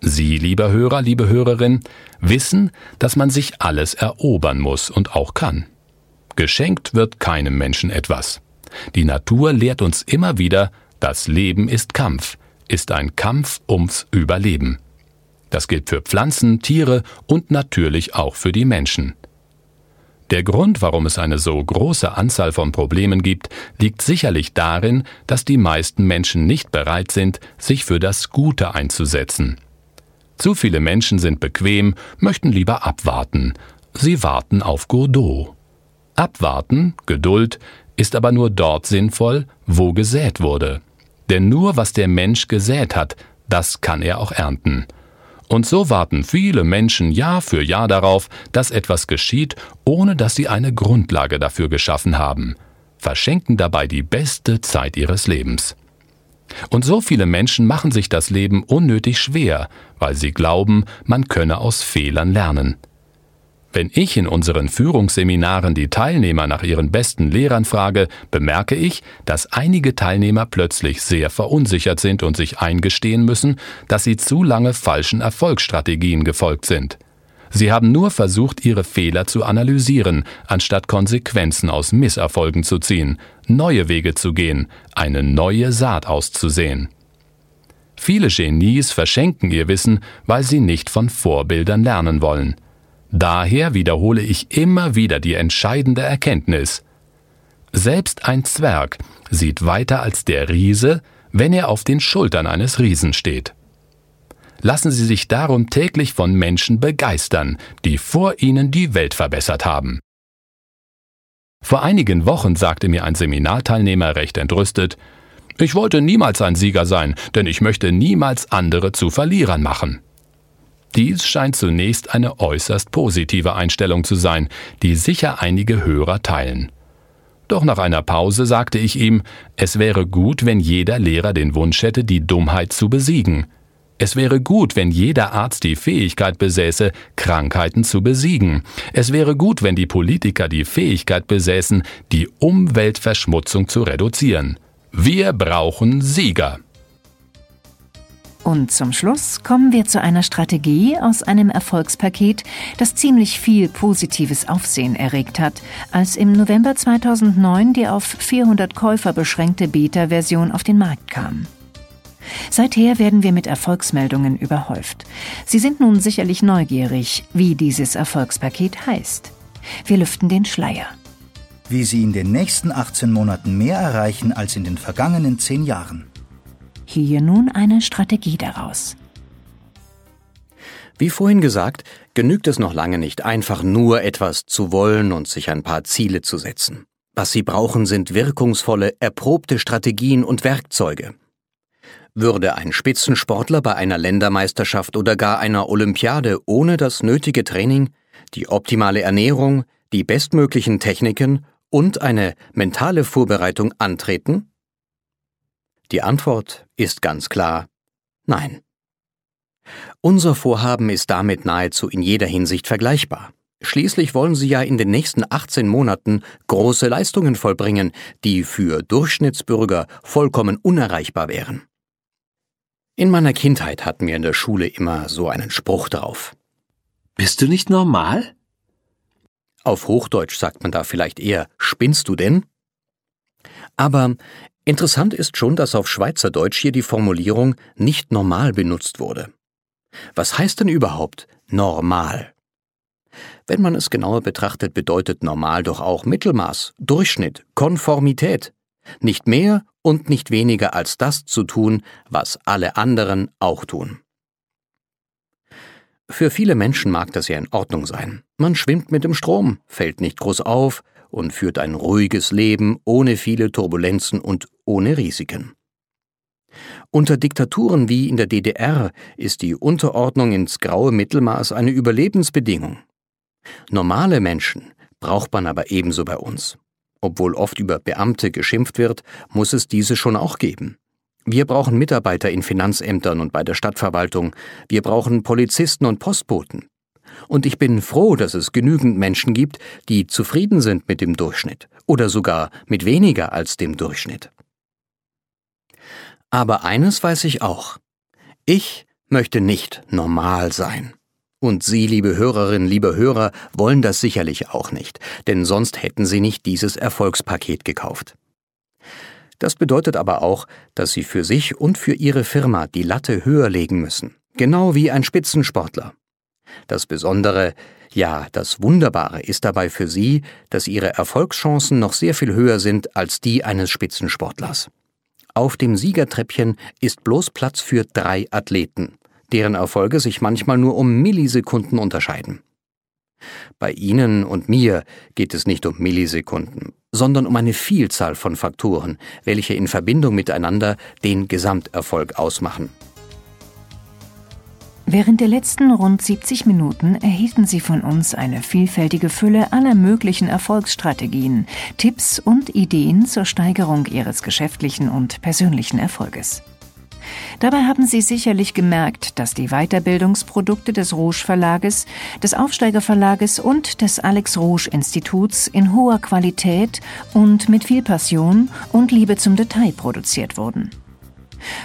Sie, lieber Hörer, liebe Hörerin, wissen, dass man sich alles erobern muss und auch kann. Geschenkt wird keinem Menschen etwas. Die Natur lehrt uns immer wieder, das Leben ist Kampf, ist ein Kampf ums Überleben. Das gilt für Pflanzen, Tiere und natürlich auch für die Menschen. Der Grund, warum es eine so große Anzahl von Problemen gibt, liegt sicherlich darin, dass die meisten Menschen nicht bereit sind, sich für das Gute einzusetzen. Zu viele Menschen sind bequem, möchten lieber abwarten. Sie warten auf Godot. Abwarten, Geduld, ist aber nur dort sinnvoll, wo gesät wurde. Denn nur was der Mensch gesät hat, das kann er auch ernten. Und so warten viele Menschen Jahr für Jahr darauf, dass etwas geschieht, ohne dass sie eine Grundlage dafür geschaffen haben, verschenken dabei die beste Zeit ihres Lebens. Und so viele Menschen machen sich das Leben unnötig schwer, weil sie glauben, man könne aus Fehlern lernen. Wenn ich in unseren Führungsseminaren die Teilnehmer nach ihren besten Lehrern frage, bemerke ich, dass einige Teilnehmer plötzlich sehr verunsichert sind und sich eingestehen müssen, dass sie zu lange falschen Erfolgsstrategien gefolgt sind. Sie haben nur versucht, ihre Fehler zu analysieren, anstatt Konsequenzen aus Misserfolgen zu ziehen, neue Wege zu gehen, eine neue Saat auszusehen. Viele Genies verschenken ihr Wissen, weil sie nicht von Vorbildern lernen wollen. Daher wiederhole ich immer wieder die entscheidende Erkenntnis. Selbst ein Zwerg sieht weiter als der Riese, wenn er auf den Schultern eines Riesen steht. Lassen Sie sich darum täglich von Menschen begeistern, die vor Ihnen die Welt verbessert haben. Vor einigen Wochen sagte mir ein Seminarteilnehmer recht entrüstet, ich wollte niemals ein Sieger sein, denn ich möchte niemals andere zu Verlierern machen. Dies scheint zunächst eine äußerst positive Einstellung zu sein, die sicher einige Hörer teilen. Doch nach einer Pause sagte ich ihm, es wäre gut, wenn jeder Lehrer den Wunsch hätte, die Dummheit zu besiegen. Es wäre gut, wenn jeder Arzt die Fähigkeit besäße, Krankheiten zu besiegen. Es wäre gut, wenn die Politiker die Fähigkeit besäßen, die Umweltverschmutzung zu reduzieren. Wir brauchen Sieger. Und zum Schluss kommen wir zu einer Strategie aus einem Erfolgspaket, das ziemlich viel positives Aufsehen erregt hat, als im November 2009 die auf 400 Käufer beschränkte Beta-Version auf den Markt kam. Seither werden wir mit Erfolgsmeldungen überhäuft. Sie sind nun sicherlich neugierig, wie dieses Erfolgspaket heißt. Wir lüften den Schleier. Wie Sie in den nächsten 18 Monaten mehr erreichen als in den vergangenen 10 Jahren. Hier nun eine Strategie daraus. Wie vorhin gesagt, genügt es noch lange nicht, einfach nur etwas zu wollen und sich ein paar Ziele zu setzen. Was Sie brauchen, sind wirkungsvolle, erprobte Strategien und Werkzeuge. Würde ein Spitzensportler bei einer Ländermeisterschaft oder gar einer Olympiade ohne das nötige Training, die optimale Ernährung, die bestmöglichen Techniken und eine mentale Vorbereitung antreten? Die Antwort ist ganz klar Nein. Unser Vorhaben ist damit nahezu in jeder Hinsicht vergleichbar. Schließlich wollen Sie ja in den nächsten 18 Monaten große Leistungen vollbringen, die für Durchschnittsbürger vollkommen unerreichbar wären. In meiner Kindheit hatten wir in der Schule immer so einen Spruch drauf. Bist du nicht normal? Auf Hochdeutsch sagt man da vielleicht eher Spinnst du denn? Aber interessant ist schon, dass auf Schweizerdeutsch hier die Formulierung nicht normal benutzt wurde. Was heißt denn überhaupt normal? Wenn man es genauer betrachtet, bedeutet normal doch auch Mittelmaß, Durchschnitt, Konformität. Nicht mehr und nicht weniger als das zu tun, was alle anderen auch tun. Für viele Menschen mag das ja in Ordnung sein. Man schwimmt mit dem Strom, fällt nicht groß auf und führt ein ruhiges Leben ohne viele Turbulenzen und ohne Risiken. Unter Diktaturen wie in der DDR ist die Unterordnung ins graue Mittelmaß eine Überlebensbedingung. Normale Menschen braucht man aber ebenso bei uns. Obwohl oft über Beamte geschimpft wird, muss es diese schon auch geben. Wir brauchen Mitarbeiter in Finanzämtern und bei der Stadtverwaltung, wir brauchen Polizisten und Postboten. Und ich bin froh, dass es genügend Menschen gibt, die zufrieden sind mit dem Durchschnitt oder sogar mit weniger als dem Durchschnitt. Aber eines weiß ich auch. Ich möchte nicht normal sein. Und Sie, liebe Hörerinnen, liebe Hörer, wollen das sicherlich auch nicht, denn sonst hätten Sie nicht dieses Erfolgspaket gekauft. Das bedeutet aber auch, dass Sie für sich und für Ihre Firma die Latte höher legen müssen, genau wie ein Spitzensportler. Das Besondere, ja, das Wunderbare ist dabei für Sie, dass Ihre Erfolgschancen noch sehr viel höher sind als die eines Spitzensportlers. Auf dem Siegertreppchen ist bloß Platz für drei Athleten, deren Erfolge sich manchmal nur um Millisekunden unterscheiden. Bei Ihnen und mir geht es nicht um Millisekunden, sondern um eine Vielzahl von Faktoren, welche in Verbindung miteinander den Gesamterfolg ausmachen. Während der letzten rund 70 Minuten erhielten Sie von uns eine vielfältige Fülle aller möglichen Erfolgsstrategien, Tipps und Ideen zur Steigerung Ihres geschäftlichen und persönlichen Erfolges. Dabei haben Sie sicherlich gemerkt, dass die Weiterbildungsprodukte des Rouge Verlages, des Aufsteiger Verlages und des Alex Rouge Instituts in hoher Qualität und mit viel Passion und Liebe zum Detail produziert wurden.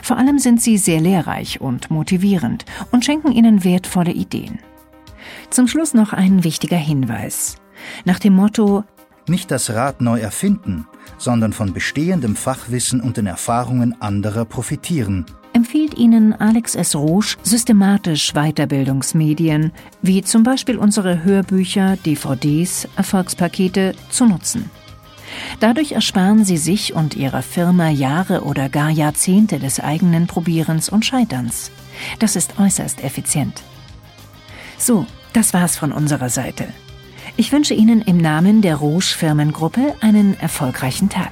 Vor allem sind sie sehr lehrreich und motivierend und schenken Ihnen wertvolle Ideen. Zum Schluss noch ein wichtiger Hinweis. Nach dem Motto Nicht das Rad neu erfinden, sondern von bestehendem Fachwissen und den Erfahrungen anderer profitieren, empfiehlt Ihnen Alex S. Rouge systematisch Weiterbildungsmedien, wie zum Beispiel unsere Hörbücher, DVDs, Erfolgspakete, zu nutzen. Dadurch ersparen Sie sich und Ihrer Firma Jahre oder gar Jahrzehnte des eigenen Probierens und Scheiterns. Das ist äußerst effizient. So, das war's von unserer Seite. Ich wünsche Ihnen im Namen der Rouge Firmengruppe einen erfolgreichen Tag.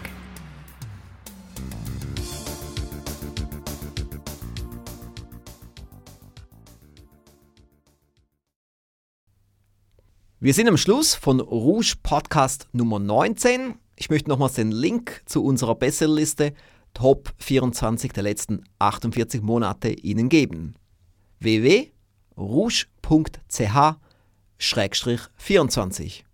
Wir sind am Schluss von Rouge Podcast Nummer 19. Ich möchte nochmals den Link zu unserer Bestsellerliste Top 24 der letzten 48 Monate Ihnen geben. www.rouge.ch-24